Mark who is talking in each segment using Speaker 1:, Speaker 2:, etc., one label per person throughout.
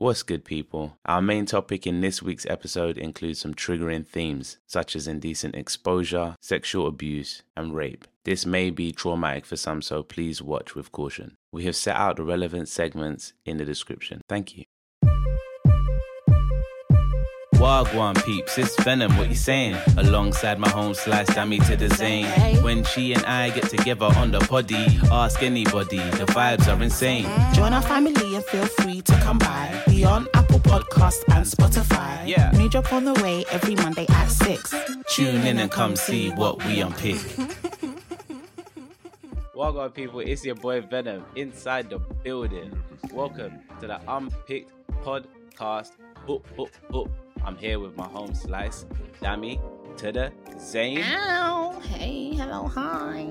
Speaker 1: What's good, people? Our main topic in this week's episode includes some triggering themes, such as indecent exposure, sexual abuse, and rape. This may be traumatic for some, so please watch with caution. We have set out the relevant segments in the description. Thank you. Wagwan peeps, it's Venxm, what you saying? Alongside my home slice, Dami to the Zain. When she and I get together on the poddy, ask anybody, the vibes are insane.
Speaker 2: Join our family and feel free to come by. We on Apple Podcast and Spotify.
Speaker 1: Yeah.
Speaker 2: New drop on the way every Monday at 6.
Speaker 1: Tune in and come see what we unpick. Wagwan people, it's your boy Venxm inside the building. Welcome to the Unpicked Podcast. Boop, boop, boop. I'm here with my home slice, Dami, to the Zain.
Speaker 2: Ow. Hey, hello, hi.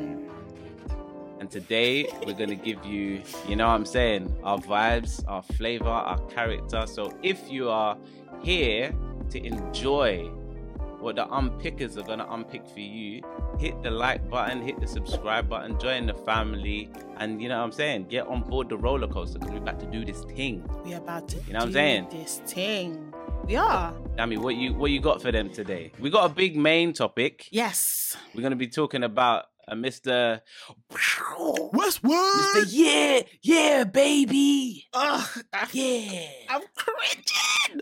Speaker 1: And today we're gonna give you, you know what I'm saying, our vibes, our flavor, our character. So if you are here to enjoy what the unpickers are gonna unpick for you, hit the like button, hit the subscribe button, join the family, and you know what I'm saying, get on board the roller coaster because we're about to do this thing.
Speaker 2: We are about to
Speaker 1: You know what I'm saying?
Speaker 2: this thing. We are.
Speaker 1: Dami, what you what you got for them today? We got a big main topic.
Speaker 2: Yes.
Speaker 1: We're gonna be talking about uh, Mr.
Speaker 2: Westwood.
Speaker 1: Mr. Yeah, yeah, baby,
Speaker 2: Ugh,
Speaker 1: yeah.
Speaker 2: I'm cringing.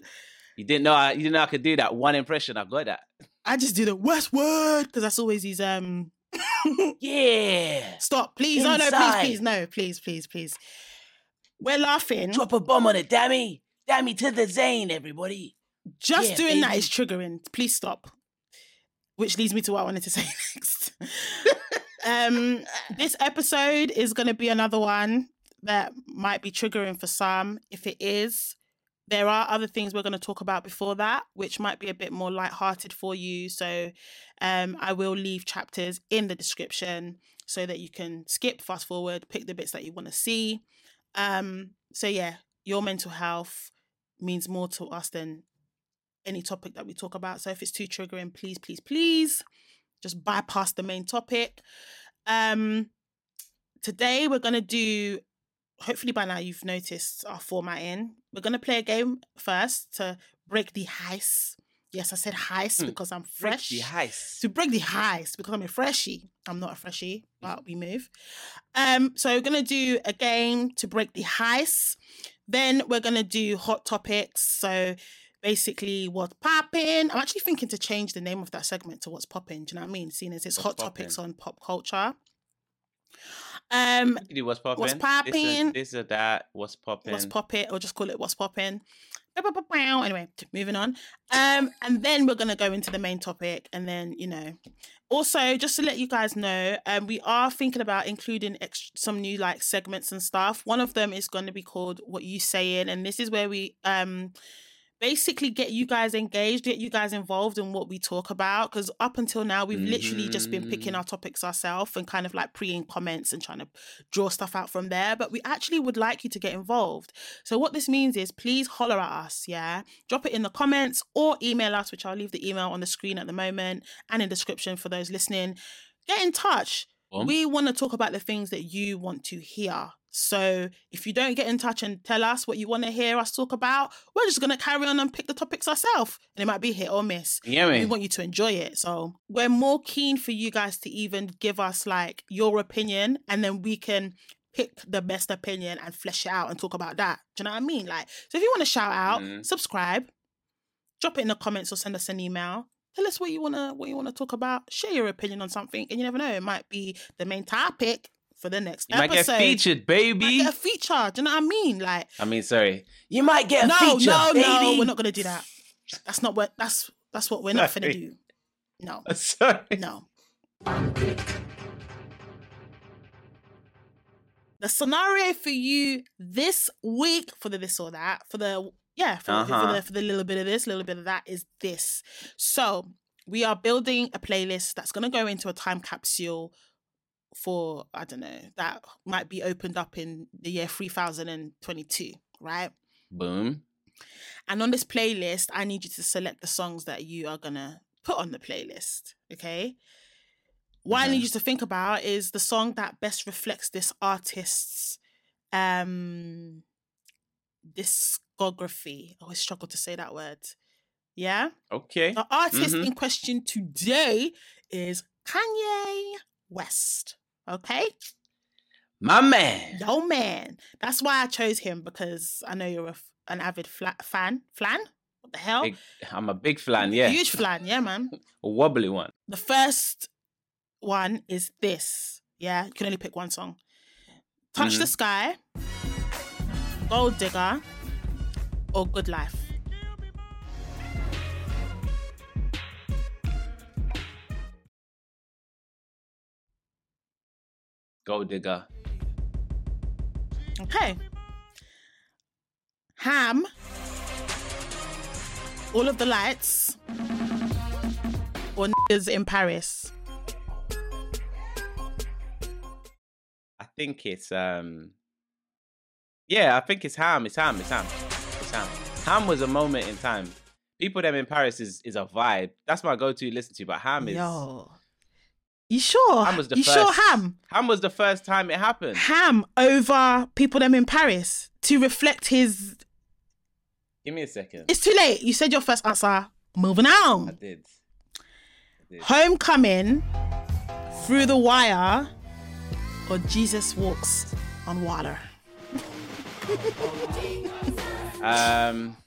Speaker 1: You didn't know I, you didn't know I could do that one impression. I got that.
Speaker 2: I just do the Westwood because that's always his um.
Speaker 1: Yeah.
Speaker 2: Stop, please. No, no, please, please, no, please, please, please. We're laughing.
Speaker 1: Drop a bomb on it, Dami. Dami to the Zain, everybody.
Speaker 2: Just
Speaker 1: Yeah,
Speaker 2: doing that
Speaker 1: baby.
Speaker 2: is triggering. Please stop. Which leads me to what I wanted to say next. um, this episode is going to be another one that might be triggering for some. If it is, there are other things we're going to talk about before that, which might be a bit more lighthearted for you. So, um, I will leave chapters in the description so that you can skip, fast forward, pick the bits that you want to see. Um, so yeah, your mental health means more to us than any topic that we talk about. So if it's too triggering, please, please, please just bypass the main topic. Um today we're gonna do hopefully by now you've noticed our formatting. We're gonna play a game first to break the heist. Yes, I said heist
Speaker 1: Hmm.
Speaker 2: because I'm
Speaker 1: Break
Speaker 2: fresh.
Speaker 1: the heist.
Speaker 2: To break the heist because I'm a freshie. I'm not a freshie, but we move. Um, so we're gonna do a game to break the heist. Then we're gonna do hot topics. So basically, what's popping? I'm actually thinking to change the name of that segment to what's popping. Do you know what I mean? Seeing as it's
Speaker 1: What's
Speaker 2: hot topics on pop culture. Um,
Speaker 1: do what's popping?
Speaker 2: What's
Speaker 1: popping? this or that. What's popping?
Speaker 2: what's popping, or just call it what's popping. Anyway, moving on. Um, and then we're gonna go into the main topic, and then you know, also just to let you guys know, um, we are thinking about including ex- some new like segments and stuff. One of them is going to be called "What You Saying," and this is where we um basically get you guys engaged, get you guys involved in what we talk about. Because up until now, we've literally just been picking
Speaker 1: Mhm.
Speaker 2: our topics ourselves and kind of like preing comments and trying to draw stuff out from there. But we actually would like you to get involved. So what this means is please holler at us, yeah? Drop it in the comments or email us, which I'll leave the email on the screen at the moment and in description for those listening. Get in touch. We want to talk about the things that you want to hear. So if you don't get in touch and tell us what you want to hear us talk about, we're just gonna carry on and pick the topics ourselves. And it might be hit or miss.
Speaker 1: Yeah,
Speaker 2: We want you to enjoy it. So we're more keen for you guys to even give us like your opinion and then we can pick the best opinion and flesh it out and talk about that. Do you know what I mean? Like, so if you want to shout out,
Speaker 1: Mhm.
Speaker 2: subscribe, drop it in the comments or send us an email. Tell us what you wanna what you wanna talk about. Share your opinion on something, and you never know, it might be the main topic for the next
Speaker 1: You might
Speaker 2: episode.
Speaker 1: get featured,
Speaker 2: Might
Speaker 1: baby.
Speaker 2: get a feature. Do you know what I mean? Like,
Speaker 1: I mean, sorry. You might get a
Speaker 2: no,
Speaker 1: feature,
Speaker 2: no,
Speaker 1: baby.
Speaker 2: no, we're not gonna do that. That's not what. That's that's what we're not gonna do. No,
Speaker 1: Sorry.
Speaker 2: no. The scenario for you this week for the this or that for the yeah for, the, for
Speaker 1: Uh-huh.
Speaker 2: the for the little bit of this little bit of that is this. So we are building a playlist that's gonna go into a time capsule for I don't know that might be opened up in the year 3022, right?
Speaker 1: Boom.
Speaker 2: And on this playlist, I need you to select the songs that you are gonna put on the playlist. Okay. What I need you to think about is the song that best reflects this artist's um discography. I always struggle to say that word. Yeah.
Speaker 1: Okay.
Speaker 2: The artist
Speaker 1: Mhm.
Speaker 2: in question today is Kanye West. Okay.
Speaker 1: My man.
Speaker 2: Yo, man. That's why I chose him because I know you're a an avid fla- fan. Flan? What the hell?
Speaker 1: Big- I'm a big flan, yeah.
Speaker 2: Huge flan. Yeah, man.
Speaker 1: A wobbly one.
Speaker 2: The first one is this. Yeah, you can only pick one song. Touch the mm-hmm. Sky, Gold Digger, or Good Life.
Speaker 1: Gold digger.
Speaker 2: Okay. Ham, All of the Lights, or Niggas in Paris.
Speaker 1: I think it's um Yeah, I think it's Ham. It's Ham. It's Ham. It's Ham. Ham was a moment in time. People them in Paris is is a vibe. That's my go-to listen to. But Ham is
Speaker 2: Yo. You sure?
Speaker 1: Ham was the
Speaker 2: you
Speaker 1: first.
Speaker 2: sure Ham?
Speaker 1: Ham was the first time it happened.
Speaker 2: Ham over people them in Paris to reflect his.
Speaker 1: Give me a second.
Speaker 2: It's too late. You said your first answer. Moving
Speaker 1: I
Speaker 2: on.
Speaker 1: did. I did.
Speaker 2: Homecoming, Through the Wire, or Jesus Walks on Water.
Speaker 1: Um,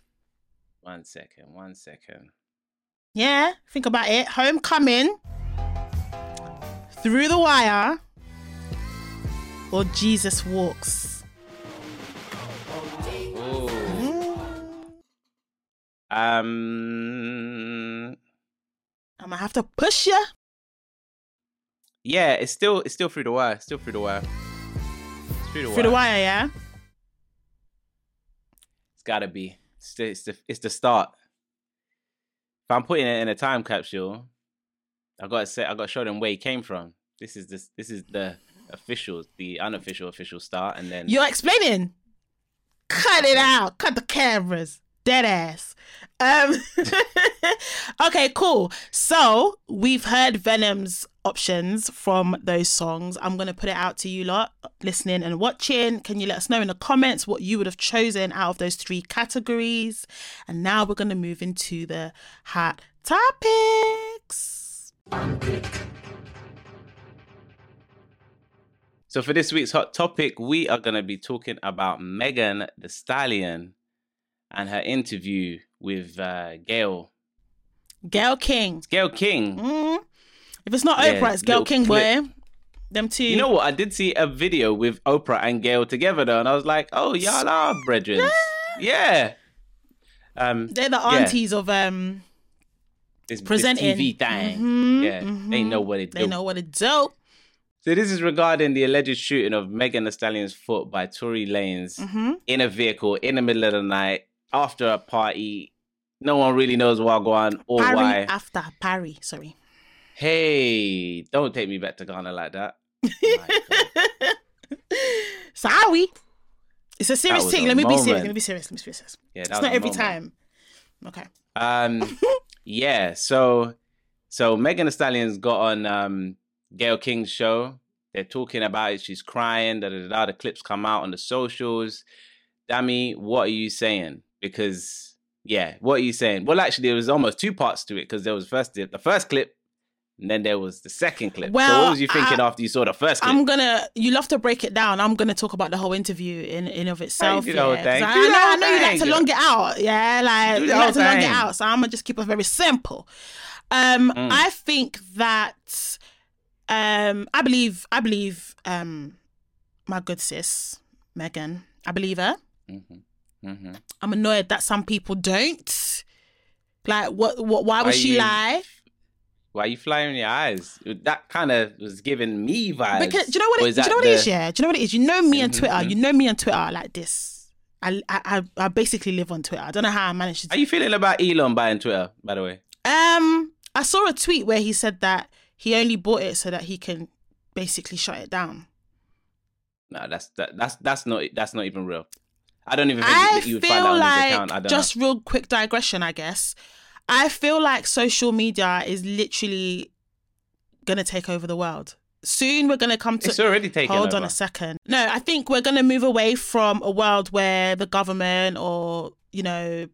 Speaker 1: one second. One second.
Speaker 2: Yeah, think about it. Homecoming, Through the Wire, or Jesus Walks. Mm,
Speaker 1: Um.
Speaker 2: I'm gonna have to push you.
Speaker 1: Yeah, it's still it's still through the wire. Still through the wire. It's through the
Speaker 2: Through the
Speaker 1: wire.
Speaker 2: Wire, yeah?
Speaker 1: It's gotta be. It's the, it's the it's the start. If I'm putting it in a time capsule, I gotta say I gotta show them where he came from. This is this this is the official, the unofficial official start, and then
Speaker 2: You're explaining. Cut it out. Cut the cameras. Dead ass. Um Okay, cool. So we've heard Venxm's options from those songs. I'm gonna put it out to you lot listening and watching. Can you let us know in the comments what you would have chosen out of those three categories? And now we're gonna move into the hot topics.
Speaker 1: So for this week's hot topic, we are gonna be talking about Megan Thee Stallion and her interview with uh, Gayle.
Speaker 2: Gayle King.
Speaker 1: Gayle King.
Speaker 2: Mm. If it's not
Speaker 1: Yeah,
Speaker 2: Oprah, it's
Speaker 1: Gayle
Speaker 2: King,
Speaker 1: clip.
Speaker 2: boy. Them two.
Speaker 1: You know what? I did see a video with Oprah and Gayle together though, and I was like, "Oh, y'all are brethren." Yeah. Um,
Speaker 2: They're the
Speaker 1: Yeah.
Speaker 2: aunties of um
Speaker 1: this,
Speaker 2: presenting.
Speaker 1: this TV thing.
Speaker 2: Mhm,
Speaker 1: yeah, they
Speaker 2: mhm.
Speaker 1: know what it
Speaker 2: They
Speaker 1: do.
Speaker 2: know what it do.
Speaker 1: So this is regarding the alleged shooting of Megan Thee Stallion's foot by Tory Lanez
Speaker 2: hmm
Speaker 1: in a vehicle in the middle of the night after a party. No one really knows what going on or
Speaker 2: Parry
Speaker 1: why.
Speaker 2: after parry. Sorry.
Speaker 1: Hey, don't take me back to Ghana like that.
Speaker 2: Sorry. It's a serious thing.
Speaker 1: a
Speaker 2: Let me be serious. Let me be serious. Let me be serious.
Speaker 1: Yeah,
Speaker 2: It's not every
Speaker 1: moment.
Speaker 2: time. Okay.
Speaker 1: Um, yeah. So, so Megan Thee Stallion's got on um Gayle King's show. They're talking about it. She's crying. Da, da, da. The clips come out on the socials. Dami, what are you saying? Because yeah, what are you saying? Well, actually, there was almost two parts to it because there was first the, the first clip, and then there was the second clip. so,
Speaker 2: Well,
Speaker 1: what was you thinking
Speaker 2: I-
Speaker 1: after you saw the first clip?
Speaker 2: I'm gonna. You love to break it down. I'm gonna talk about the whole interview in in of itself.
Speaker 1: whole
Speaker 2: yeah. I, I know, I know you like to long it out. Yeah, like you like to long it out. So I'm gonna just keep it very simple. Um,
Speaker 1: Mm.
Speaker 2: I think that, um, I believe, I believe, um, my good sis Megan. I believe her.
Speaker 1: hmm hmm
Speaker 2: I'm annoyed that some people don't. Like, what? What? Why would
Speaker 1: Why
Speaker 2: she
Speaker 1: you-
Speaker 2: lie?
Speaker 1: Why you flying your eyes? That kind of was giving me vibes.
Speaker 2: Because do you know what? It,
Speaker 1: is
Speaker 2: do you know what it is? Yeah. Do you know what it is? You know me on
Speaker 1: Mhm,
Speaker 2: Twitter. You know me on Twitter like this. I, I I basically live on Twitter. I don't know how I managed to.
Speaker 1: How are you feeling about Elon buying Twitter, by the way?
Speaker 2: Um, I saw a tweet where he said that he only bought it so that he can basically shut it down.
Speaker 1: No, that's that, that's that's not that's not even real. I don't even think
Speaker 2: I
Speaker 1: that you would find that on
Speaker 2: like
Speaker 1: his account. I don't
Speaker 2: just real quick digression, I guess. I feel like social media is literally gonna take over the world soon we're going to come to.
Speaker 1: It's already taken
Speaker 2: Hold
Speaker 1: over.
Speaker 2: on a second. No, I think we're going to move away from a world where the government or, you know,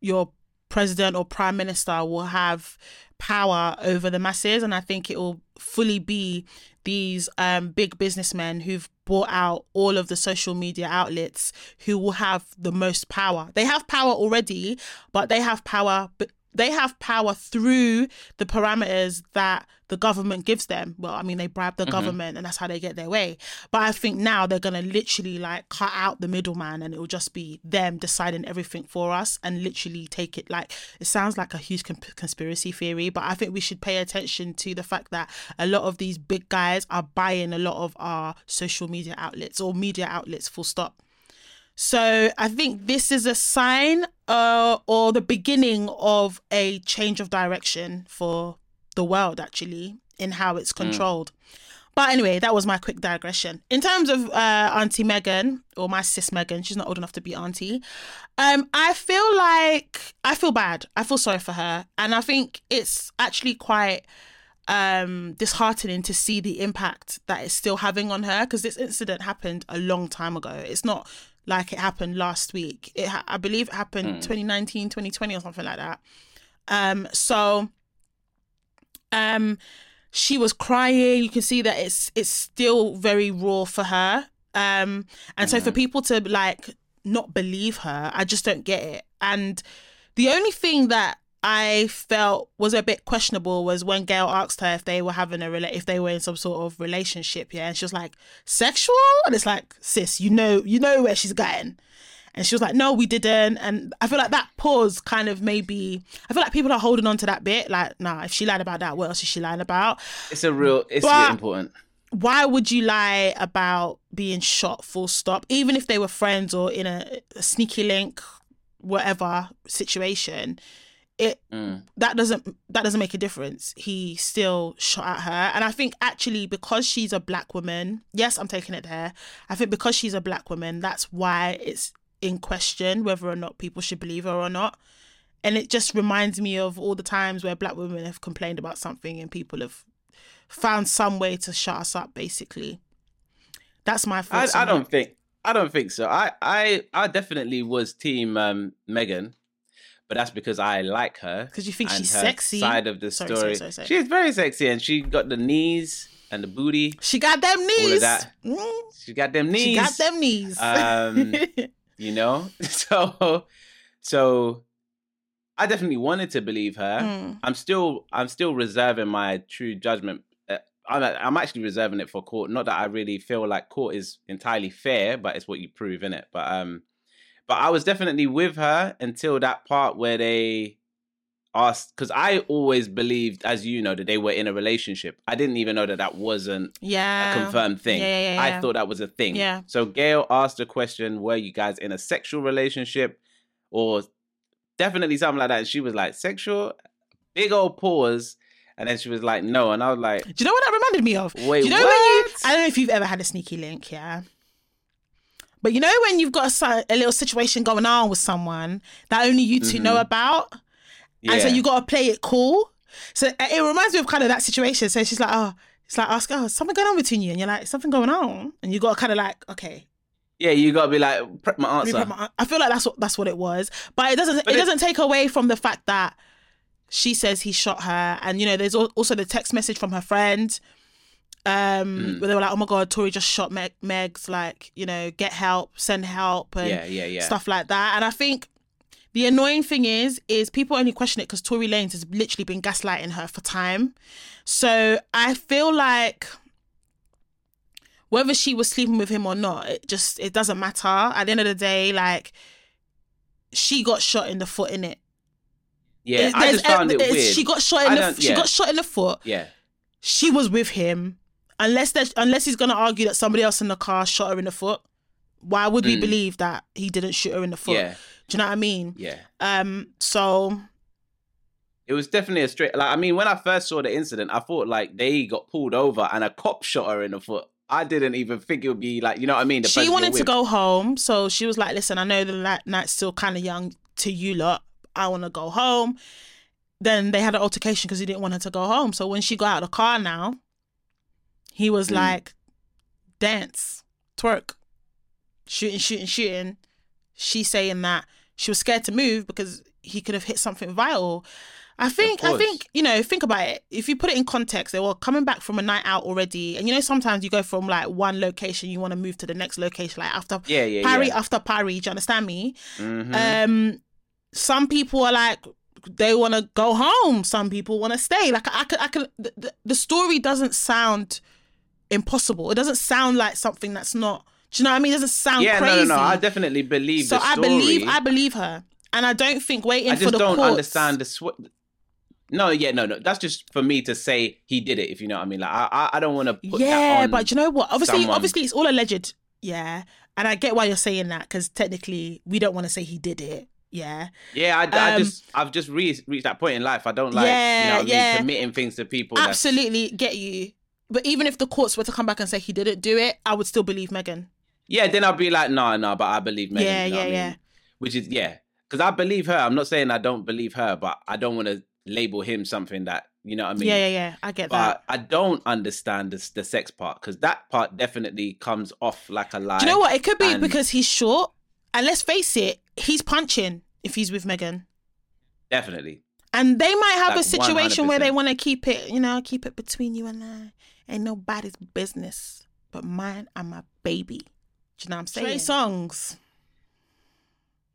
Speaker 2: your president or prime minister will have power over the masses. And I think it will fully be these um, big businessmen who've bought out all of the social media outlets who will have the most power. They have power already, but they have power, but they have power through the parameters that the government gives them. Well, I mean, they bribe the mm-hmm. government and that's how they get their way. But I think now they're going to literally like cut out the middleman and it will just be them deciding everything for us and literally take it like it sounds like a huge con- conspiracy theory, but I think we should pay attention to the fact that a lot of these big guys are buying a lot of our social media outlets or media outlets, full stop. So I think this is a sign uh, or the beginning of a change of direction for the world, actually, in how it's controlled. But anyway, that was my quick digression. In terms of uh, Auntie Megan or my sis Megan, she's not old enough to be auntie. Um, I feel like I feel bad. I feel sorry for her, and I think it's actually quite um disheartening to see the impact that it's still having on her because this incident happened a long time ago it's not like it happened last week. It ha- i believe it happened 2019 2020 or something like that. Um so um she was crying. You can see that it's it's still very raw for her. Um and so for people to like not believe her i just don't get it. And the only thing that I felt was a bit questionable was when Gayle asked her if they were having a rela- if they were in some sort of relationship, yeah, and she was like sexual, and it's like sis, you know, you know where she's going, and she was like, no, we didn't, and I feel like that pause kind of maybe I feel like people are holding on to that bit, like, nah, if she lied about that, what else is she lying about?
Speaker 1: It's a real. It's
Speaker 2: But-
Speaker 1: really important.
Speaker 2: why would you lie about being shot full stop even if they were friends or in a, a sneaky link whatever situation it
Speaker 1: Mm.
Speaker 2: that doesn't that doesn't make a difference he still shot at her and i think actually because she's a black woman yes i'm taking it there i think because she's a black woman that's why it's in question whether or not people should believe her or not and it just reminds me of all the times where black women have complained about something and people have found some way to shut us up basically that's my
Speaker 1: I, I don't think. I don't think so. I, I, I definitely was team um, Megan, but that's because I like her.
Speaker 2: because you think she's sexy
Speaker 1: Side of the
Speaker 2: Sorry,
Speaker 1: story.
Speaker 2: sorry, sorry.
Speaker 1: She is very sexy, and she got the knees and the booty.
Speaker 2: she got them knees. Mm,
Speaker 1: She got them knees.
Speaker 2: she got them knees
Speaker 1: Um, you know so so i definitely wanted to believe her
Speaker 2: Mm.
Speaker 1: i'm still i'm still reserving my true judgment Uh, I'm, I'm actually reserving it for court not that i really feel like court is entirely fair but it's what you prove in it but um but i was definitely with her until that part where they asked because i always believed as you know that they were in a relationship i didn't even know that that wasn't
Speaker 2: yeah
Speaker 1: a confirmed thing.
Speaker 2: Yeah, yeah,
Speaker 1: I thought that was a thing.
Speaker 2: Yeah.
Speaker 1: So Gayle asked a question: Were you guys in a sexual relationship, or definitely something like that? And she was like, "Sexual." Big old pause, and then she was like, "No," and I was like,
Speaker 2: Do you know what that reminded me of?
Speaker 1: "Wait,
Speaker 2: Do you know when you? I don't know if you've ever had a sneaky link, yeah. But you know when you've got a, a little situation going on with someone that only you 2 know
Speaker 1: Mhm.
Speaker 2: about, and so
Speaker 1: Yeah.
Speaker 2: you got to play it cool. So uh, it reminds me of kind of that situation. So she's like, "Oh, it's like ask, oh, something going on between you?" And you're like, "Something going on," and you got to kind of like, "Okay,
Speaker 1: yeah, you gotta be like, prep my answer.
Speaker 2: my- I feel like that's what that's what it was, but it doesn't
Speaker 1: But
Speaker 2: it,
Speaker 1: it-
Speaker 2: doesn't take away from the fact that she says he shot her, and you know there's also the text message from her friend, um,
Speaker 1: Mm.
Speaker 2: where they were like, "Oh my god, Tory just shot Meg. Meg's like you know get help, send help, and
Speaker 1: yeah, yeah, yeah.
Speaker 2: stuff like that." And I think the annoying thing is, is people only question it because Tory Lanez has literally been gaslighting her for time. So I feel like whether she was sleeping with him or not, it just it doesn't matter. At the end of the day, like she got shot in the foot in it.
Speaker 1: yeah, I just found it weird.
Speaker 2: She got shot in
Speaker 1: I
Speaker 2: the she
Speaker 1: yeah.
Speaker 2: got shot in the foot.
Speaker 1: yeah,
Speaker 2: She was with him. Unless there's unless he's gonna argue that somebody else in the car shot her in the foot. Why would we
Speaker 1: Mm.
Speaker 2: believe that he didn't shoot her in the foot?
Speaker 1: yeah,
Speaker 2: Do you know what I mean?
Speaker 1: yeah.
Speaker 2: Um, so
Speaker 1: It was definitely a straight. Like, I mean, when I first saw the incident, I thought like they got pulled over and a cop shot her in the foot. I didn't even think it would be like, you know what I mean? The
Speaker 2: she wanted to go home. So she was like, "Listen, I know the night's still kind of young to you lot. I want to go home." Then they had an altercation because he didn't want her to go home. So when she got out of the car now, he was
Speaker 1: Mm.
Speaker 2: like, dance, twerk, shooting, shooting, shooting. She saying that she was scared to move because he could have hit something vital. I think, I think, you know, think about it. If you put it in context, they were coming back from a night out already. And you know, sometimes you go from like one location, you want to move to the next location, like after
Speaker 1: Yeah, yeah,
Speaker 2: parry
Speaker 1: yeah.
Speaker 2: after parry. Do you understand me?
Speaker 1: Mhm.
Speaker 2: Um, some people are like they want to go home. Some people want to stay. Like I could, I could. The, the story doesn't sound impossible. It doesn't sound like something that's not. Do you know what I mean? It doesn't sound
Speaker 1: yeah,
Speaker 2: crazy.
Speaker 1: no, no, no. I definitely believe
Speaker 2: so I believe, I believe her, and I don't think waiting
Speaker 1: I just don't
Speaker 2: courts.
Speaker 1: understand the sw- No, yeah, no, no. That's just for me to say he did it. If you know what I mean, like I, I, I don't want to put
Speaker 2: yeah, but you know what? Obviously,
Speaker 1: someone.
Speaker 2: obviously, it's all alleged. Yeah, and I get why you're saying that because technically, we don't want to say he did it. Yeah,
Speaker 1: yeah, I, I
Speaker 2: um,
Speaker 1: just, I've just re- reached that point in life. I don't like,
Speaker 2: Yeah,
Speaker 1: you know, what I mean,
Speaker 2: yeah.
Speaker 1: committing things to people. that's-
Speaker 2: absolutely get you. But even if the courts were to come back and say he didn't do it, I would still believe Megan.
Speaker 1: Yeah, then I'd be like, no, no, but I believe Megan.
Speaker 2: Yeah,
Speaker 1: you know
Speaker 2: yeah,
Speaker 1: I mean?
Speaker 2: yeah.
Speaker 1: Which is yeah, because I believe her. I'm not saying I don't believe her, but I don't want to label him something that you know what I mean.
Speaker 2: yeah, yeah, yeah. I get that.
Speaker 1: But I don't understand the, the sex part because that part definitely comes off like a lie.
Speaker 2: Do you know what? It could be
Speaker 1: and-
Speaker 2: because he's short, and let's face it, he's punching if he's with Megan.
Speaker 1: Definitely.
Speaker 2: And they might have
Speaker 1: Like
Speaker 2: a situation where they want to keep it, you know, keep it between you and I. Ain't nobody's business but mine and my baby. Do you know what I'm saying? Trey Songz.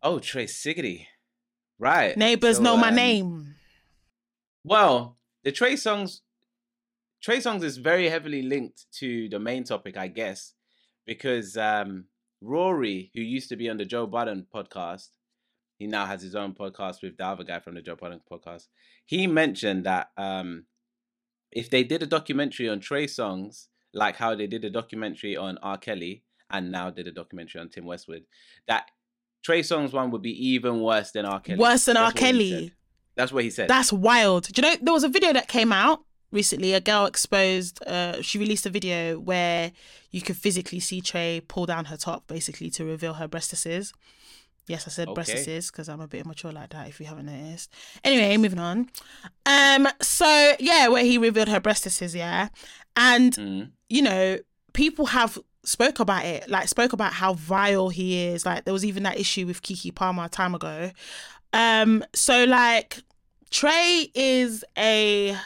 Speaker 1: Oh, Trey Siggety. Right.
Speaker 2: Neighbors
Speaker 1: So,
Speaker 2: know my
Speaker 1: um,
Speaker 2: name.
Speaker 1: Well, the Trey Songz, Trey Songz is very heavily linked to the main topic, I guess, because um, Rory, who used to be on the Joe Budden podcast, he now has his own podcast with the other guy from the Joe Budden podcast. He mentioned that um, if they did a documentary on Trey Songz, like how they did a documentary on R. Kelly and now did a documentary on Tim Westwood, that Trey Songz one would be even worse than R. Kelly.
Speaker 2: Worse than R.
Speaker 1: That's he
Speaker 2: Kelly.
Speaker 1: That's what he said.
Speaker 2: That's wild. Do you know there was a video that came out recently? A girl exposed. Uh, she released a video where you could physically see Trey pull down her top, basically to reveal her breastises. Yes, I said
Speaker 1: Okay.
Speaker 2: breastises because I'm a bit immature like that. If you haven't noticed. Anyway, moving on. Um. So yeah, where he revealed her breastises. Yeah, and
Speaker 1: Mm.
Speaker 2: you know, people have spoke about it, like spoke about how vile he is. Like there was even that issue with Keke Palmer a time ago. Um, so like Trey is a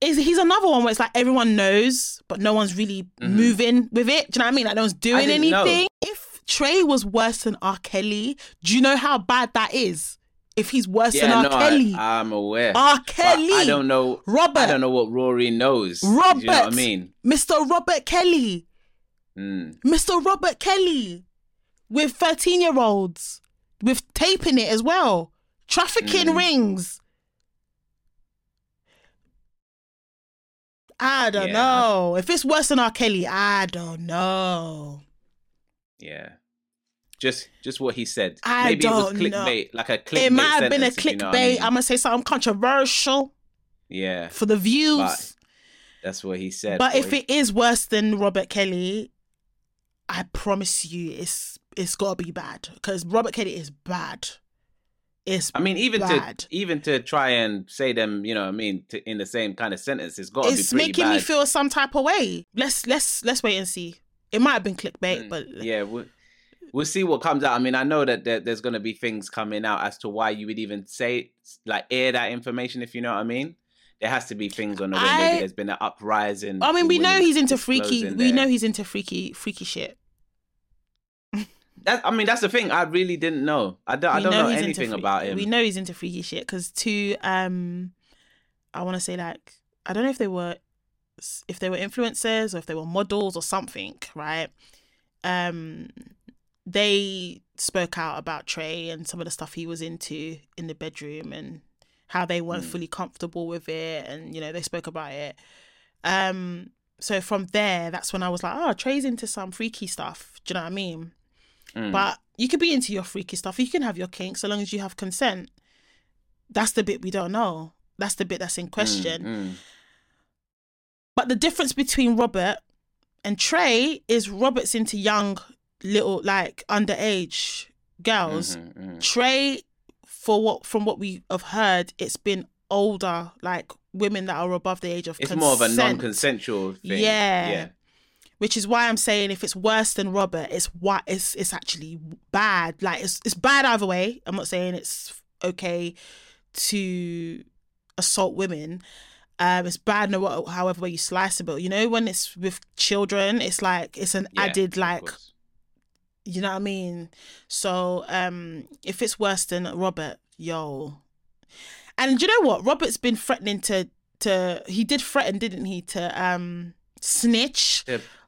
Speaker 2: is he's another one where it's like everyone knows, but no one's really
Speaker 1: Mhm.
Speaker 2: moving with it. Do you know what I mean? Like no one's doing
Speaker 1: didn't know.
Speaker 2: anything. If Trey was worse than R. Kelly, do you know how bad that is? If he's worse
Speaker 1: Yeah,
Speaker 2: than R.
Speaker 1: no,
Speaker 2: Kelly,
Speaker 1: I, I'm aware.
Speaker 2: R.
Speaker 1: But
Speaker 2: Kelly,
Speaker 1: I don't know.
Speaker 2: Robert,
Speaker 1: I don't know what Rory knows.
Speaker 2: Robert,
Speaker 1: you know what I mean?
Speaker 2: Mr. Robert Kelly.
Speaker 1: Mm.
Speaker 2: Mr. Robert Kelly with 13 year olds with taping it as well. Trafficking
Speaker 1: Mm.
Speaker 2: rings. I don't
Speaker 1: Yeah,
Speaker 2: know. If it's worse than R. Kelly, I don't know.
Speaker 1: Yeah. Just, just what he said.
Speaker 2: I
Speaker 1: Maybe it was
Speaker 2: don't know.
Speaker 1: like a clickbait.
Speaker 2: it might have been a
Speaker 1: if you know
Speaker 2: clickbait.
Speaker 1: I mean.
Speaker 2: Going to say something controversial
Speaker 1: Yeah,
Speaker 2: for the views.
Speaker 1: But that's what he said.
Speaker 2: But if it is worse than Robert Kelly, I promise you it's it's got to be bad because Robert Kelly is bad. It's
Speaker 1: I mean, even
Speaker 2: bad.
Speaker 1: to even to try and say them, you know, I mean, to, in the same kind of sentence, it's got to be
Speaker 2: bad.
Speaker 1: it's
Speaker 2: making
Speaker 1: bad.
Speaker 2: me feel some type of way. Let's let's let's wait and see. It might have been clickbait,
Speaker 1: Mm,
Speaker 2: but
Speaker 1: yeah, we'll, we'll see what comes out. I mean, I know that there, there's going to be things coming out as to why you would even say like air that information, if you know what I mean. There has to be things on the way.
Speaker 2: I-
Speaker 1: Maybe there's been an uprising.
Speaker 2: I mean, we know he's into freaky. We know he's into freaky freaky shit.
Speaker 1: That, I mean, that's the thing. I really didn't know. I don't, I don't know,
Speaker 2: into
Speaker 1: anything
Speaker 2: free-
Speaker 1: about him.
Speaker 2: We know he's into freaky shit because two, um, I want to say like I don't know if they were if they were influencers or if they were models or something, right? Um, they spoke out about Trey and some of the stuff he was into in the bedroom and how they weren't
Speaker 1: Mm.
Speaker 2: fully comfortable with it, and you know they spoke about it. Um, so from there, that's when I was like, oh, Trey's into some freaky stuff. Do you know what I mean?
Speaker 1: Mm.
Speaker 2: But you could be into your freaky stuff. You can have your kink so long as you have consent. That's the bit we don't know. That's the bit that's in
Speaker 1: Mm,
Speaker 2: question.
Speaker 1: mm.
Speaker 2: But the difference between Robert and Trey is Robert's into young, little, like underage girls.
Speaker 1: Mhm, mhm.
Speaker 2: Trey, for what from what we have heard, it's been older, like women that are above the age of
Speaker 1: It's
Speaker 2: consent.
Speaker 1: more of a non-consensual thing.
Speaker 2: Yeah.
Speaker 1: Yeah.
Speaker 2: which is why I'm saying if it's worse than Robert, it's what it's it's actually bad. Like it's it's bad either way. I'm not saying it's okay to assault women. Um, it's bad no what however way you slice it, but you know when it's with children, it's like it's an
Speaker 1: Yeah,
Speaker 2: added like you know what I mean. So um, if it's worse than Robert, yo, and you know what? Robert's been threatening to to he did threaten, didn't he, to um snitch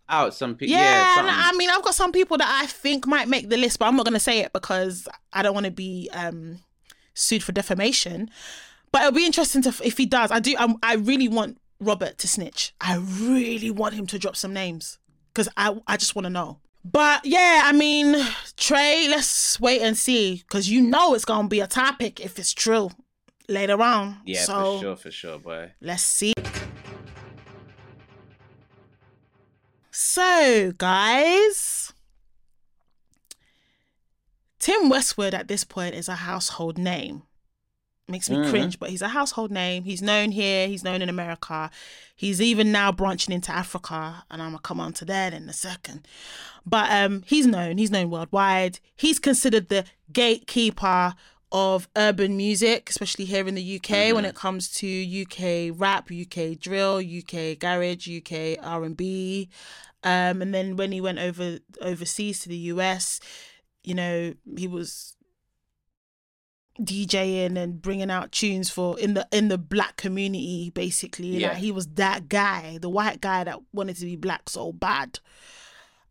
Speaker 1: out some people. Yeah.
Speaker 2: yeah. I mean, I've got some people that I think might make the list, but I'm not going to say it because I don't want to be um, sued for defamation. But it'll be interesting to if he does. I do. I, I really want Robert to snitch. I really want him to drop some names because I I just want to know. But yeah, I mean, Trey, let's wait and see because you know it's going to be a topic if it's true later on.
Speaker 1: yeah,
Speaker 2: so
Speaker 1: for sure, for sure, boy.
Speaker 2: Let's see. So, guys, Tim Westwood at this point is a household name. Makes me
Speaker 1: Mhm.
Speaker 2: cringe, but he's a household name. He's known here, he's known in America. He's even now branching into Africa, and I'm gonna come on to that in a second. But um, he's known, he's known worldwide. He's considered the gatekeeper of urban music, especially here in the UK when it comes to UK rap, UK drill, UK garage, UK R and B. Um, and then when he went over overseas to the US, you know, he was DJing and bringing out tunes for in the in the black community basically
Speaker 1: Yeah.
Speaker 2: like he was that guy the white guy that wanted to be black so bad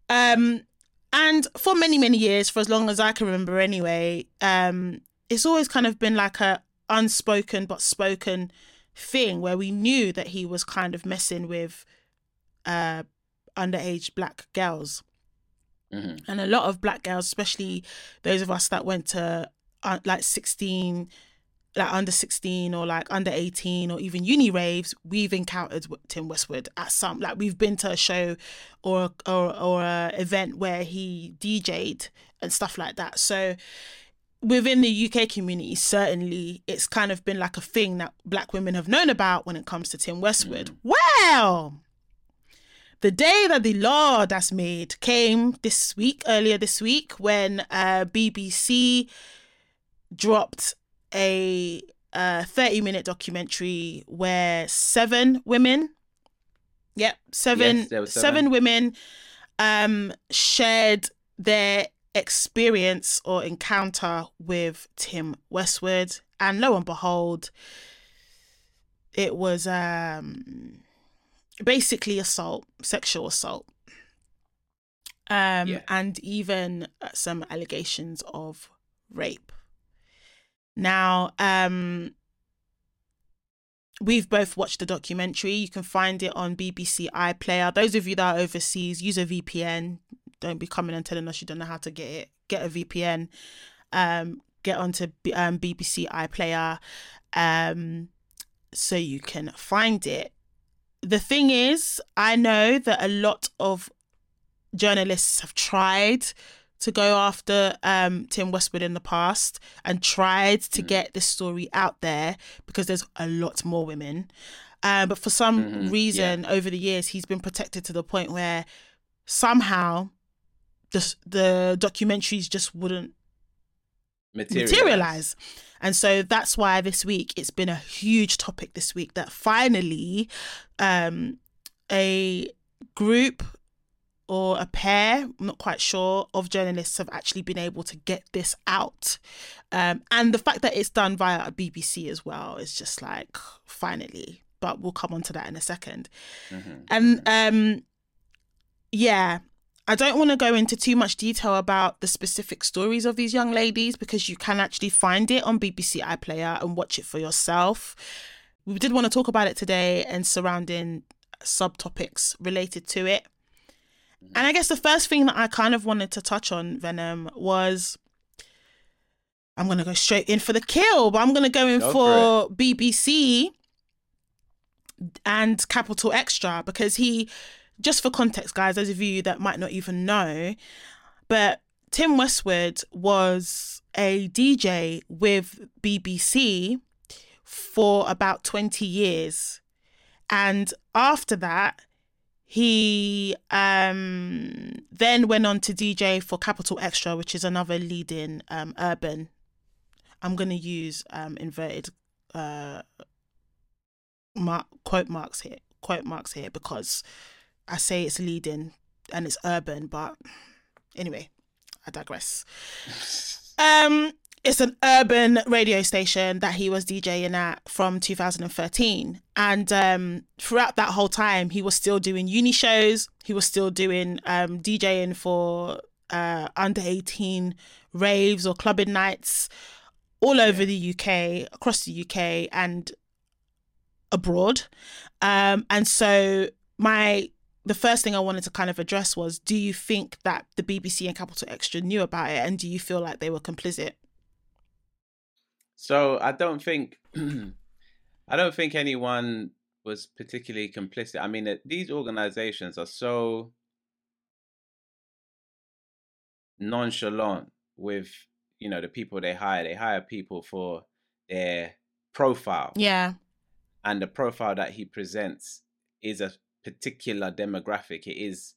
Speaker 2: um and for many many years for as long as I can remember anyway um it's always kind of been like a unspoken but spoken thing where we knew that he was kind of messing with uh underage black girls
Speaker 1: Mhm.
Speaker 2: and a lot of black girls especially those of us that went to uh, like 16 like under 16 or like under 18 or even uni raves we've encountered tim westwood at some like we've been to a show or or or a event where he dj'd and stuff like that. So within the uk community certainly it's kind of been like a thing that black women have known about when it comes to tim westwood. Well the day that the law that's made came this week, earlier this week, when uh, BBC dropped a uh, 30 minute documentary where seven women, yep, seven,
Speaker 1: Yes,
Speaker 2: seven
Speaker 1: seven.
Speaker 2: women um, shared their experience or encounter with Tim Westwood. And lo and behold, it was um basically assault, sexual assault. Um
Speaker 1: Yeah.
Speaker 2: and even some allegations of rape. Now, um we've both watched the documentary. You can find it on BBC iPlayer. Those of you that are overseas, use a VPN. Don't be coming and telling us you don't know how to get it. Get a VPN. Um, get onto B- um, BBC iPlayer, um, so you can find it. The thing is, I know that a lot of journalists have tried to go after um, Tim Westwood in the past and tried to get this story out there because there's a lot more women. Um, but for some
Speaker 1: Mhm, yeah.
Speaker 2: reason, over the years, he's been protected to the point where somehow the the documentaries just wouldn't
Speaker 1: Materialize.
Speaker 2: materialize. And so that's why this week it's been a huge topic this week that finally um a group or a pair, I'm not quite sure, of journalists have actually been able to get this out. Um, and the fact that it's done via a BBC as well is just like finally. But we'll come on to that in a second.
Speaker 1: Mhm.
Speaker 2: And um yeah, I don't want to go into too much detail about the specific stories of these young ladies because you can actually find it on BBC iPlayer and watch it for yourself. We did want to talk about it today and surrounding subtopics related to it. And I guess the first thing that I kind of wanted to touch on, Venxm, was I'm going to go straight in for the kill, but I'm going to go in
Speaker 1: Go
Speaker 2: for BBC and Capital Extra because he, just for context, guys, those of you that might not even know, but Tim Westwood was a DJ with BBC for about 20 years. And after that, he um, then went on to DJ for Capital Extra, which is another leading um, urban. I'm going to use um, inverted uh, mark, quote marks here, quote marks here, because I say it's leading and it's urban, but anyway, I digress. Um, it's an urban radio station that he was DJing at from 2013. And um, throughout that whole time, he was still doing uni shows. He was still doing um, DJing for uh, under 18 raves or clubbing nights all over the UK, across the UK, and abroad. Um, and so my the first thing I wanted to kind of address was do you think that the BBC and Capital Extra knew about it and do you feel like they were complicit?
Speaker 1: So I don't think I don't think anyone was particularly complicit. I mean, these organizations are so nonchalant with you know the people they hire. They hire people for their profile.
Speaker 2: Yeah.
Speaker 1: And the profile that he presents is a particular demographic. It is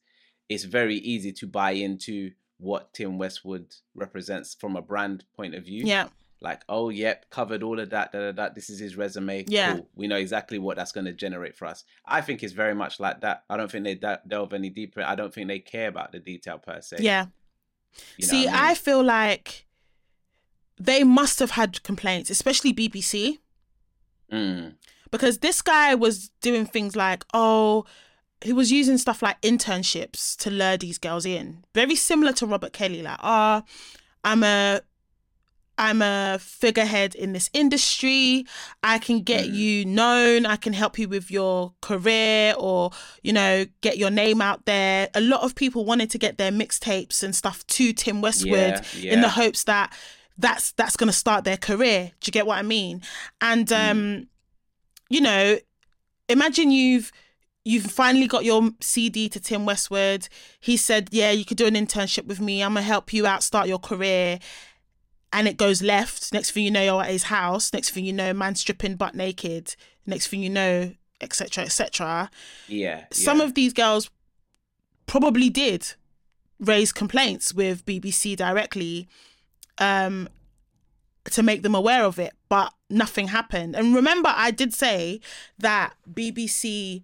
Speaker 1: it's very easy to buy into what Tim Westwood represents from a brand point of view.
Speaker 2: Yeah
Speaker 1: like, oh, yep, covered all of that, da, da, da. This is his resume.
Speaker 2: Yeah.
Speaker 1: Cool. We know exactly what that's going to generate for us. I think it's very much like that. I don't think they delve any deeper. I don't think they care about the detail per se.
Speaker 2: Yeah. You See, I, mean? I feel like they must have had complaints, especially BBC.
Speaker 1: Mm.
Speaker 2: Because this guy was doing things like, oh, he was using stuff like internships to lure these girls in. Very similar to Robert Kelly, like, oh, I'm a I'm a figurehead in this industry. I can get mm. you known. I can help you with your career or, you know, get your name out there. A lot of people wanted to get their mixtapes and stuff to Tim Westwood yeah, yeah. in the hopes that that's that's going to start their career. Do you get what I mean? And mm. um you know, imagine you've you've finally got your CD to Tim Westwood. He said, "Yeah, you could do an internship with me. I'm going to help you out start your career." And it goes left. Next thing you know, you're at his house. Next thing you know, man stripping butt naked. Next thing you know, etc., etc.
Speaker 1: Yeah.
Speaker 2: Some
Speaker 1: yeah.
Speaker 2: of these girls probably did raise complaints with BBC directly um, to make them aware of it, but nothing happened. And remember, I did say that BBC,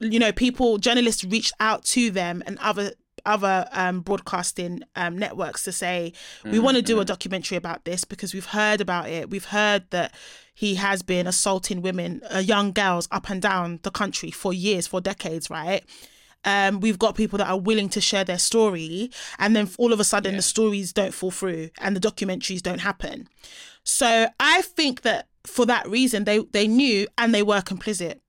Speaker 2: you know, people, journalists reached out to them and other other um, broadcasting um, networks to say we mm-hmm. want to do a documentary about this because we've heard about it. We've heard that he has been assaulting women, uh, young girls, up and down the country for years, for decades, right? Um, we've got people that are willing to share their story, and then all of a sudden yeah. the stories don't fall through and the documentaries don't happen. So I think that for that reason, they they knew and they were complicit.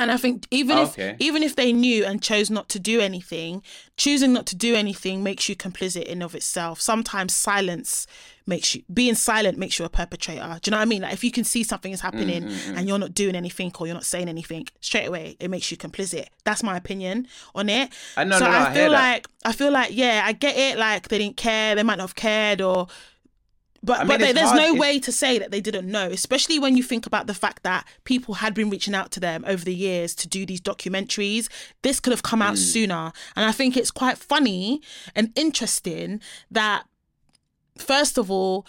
Speaker 2: And I think even okay. if even if they knew and chose not to do anything, choosing not to do anything makes you complicit in of itself. Sometimes silence makes you being silent makes you a perpetrator. Do you know what I mean? Like if you can see something is happening mm-hmm. and you're not doing anything or you're not saying anything, straight away it makes you complicit. That's my opinion on it.
Speaker 1: I know,
Speaker 2: so
Speaker 1: no, no,
Speaker 2: I,
Speaker 1: I
Speaker 2: feel like I feel like yeah, I get it. Like they didn't care, they might not have cared, or but I mean, but they, there's hard. no way to say that they didn't know, especially when you think about the fact that people had been reaching out to them over the years to do these documentaries. This could have come out mm. sooner. And I think it's quite funny and interesting that, first of all,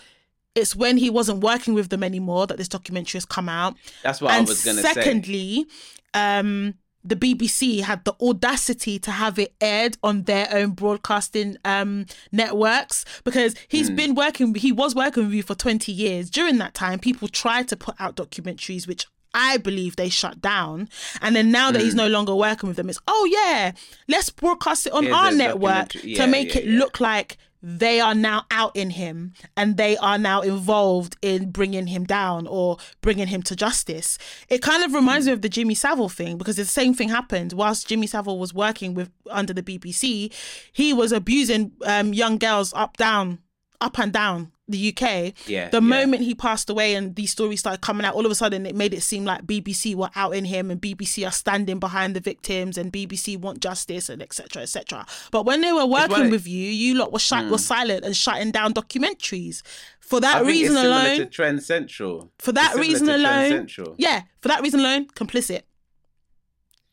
Speaker 2: it's when he wasn't working with them anymore that this documentary has come out.
Speaker 1: That's what and I was going to
Speaker 2: say. Secondly, um, the BBC had the audacity to have it aired on their own broadcasting um, networks because he's mm. been working, he was working with you for 20 years. During that time, people tried to put out documentaries, which I believe they shut down. And then now that mm. he's hmm. no longer working with them, it's, oh yeah, let's broadcast it on Here's our network yeah, to make yeah, it yeah. look like they are now out in him and they are now involved in bringing him down or bringing him to justice. It kind of reminds me of the Jimmy Savile thing because the same thing happened whilst Jimmy Savile was working with under the BBC. He was abusing um, young girls up, down, up and down the UK.
Speaker 1: Yeah.
Speaker 2: The
Speaker 1: yeah.
Speaker 2: moment he passed away and these stories started coming out, all of a sudden it made it seem like BBC were out in him and BBC are standing behind the victims and BBC want justice and etc. etc. But when they were working
Speaker 1: it-
Speaker 2: with you, you lot were shut were mm. silent and shutting down documentaries. For that reason alone,
Speaker 1: to Trend Central.
Speaker 2: for that reason alone, yeah, for that reason alone, complicit.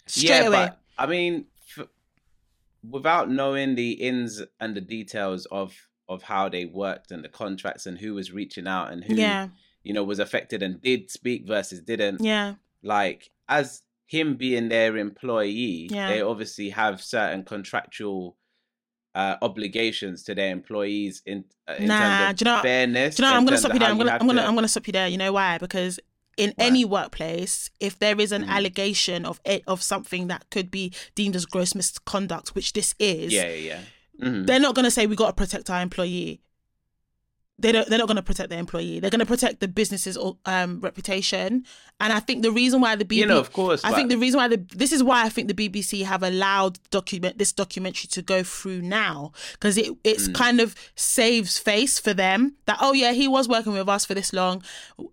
Speaker 2: Straight
Speaker 1: yeah,
Speaker 2: away.
Speaker 1: but I mean, f- without knowing the ins and the details of of how they worked and the contracts and who was reaching out and who
Speaker 2: yeah,
Speaker 1: you know was affected and did speak versus didn't.
Speaker 2: yeah,
Speaker 1: Like as him being their employee,
Speaker 2: Yeah.
Speaker 1: they obviously have certain contractual uh, obligations to their employees in, uh, in
Speaker 2: Nah,
Speaker 1: terms of
Speaker 2: do you know-
Speaker 1: fairness.
Speaker 2: Do you know? I'm gonna stop you there. I'm gonna,
Speaker 1: have
Speaker 2: I'm gonna,
Speaker 1: to-
Speaker 2: I'm gonna stop you there. You know why? Because in
Speaker 1: Why?
Speaker 2: any workplace, if there is an
Speaker 1: Mhm.
Speaker 2: allegation of it, of something that could be deemed as gross misconduct, which this is,
Speaker 1: yeah, yeah, Mhm.
Speaker 2: they're not gonna say we got to protect our employee. They don't. They're not going to protect their employee. They're going to protect the business's um, reputation. And I think the reason why the BBC,
Speaker 1: you know, of course.
Speaker 2: I
Speaker 1: but-
Speaker 2: think the reason why the this is why I think the BBC have allowed document this documentary to go through now because it it's
Speaker 1: Mm.
Speaker 2: kind of saves face for them that oh yeah he was working with us for this long,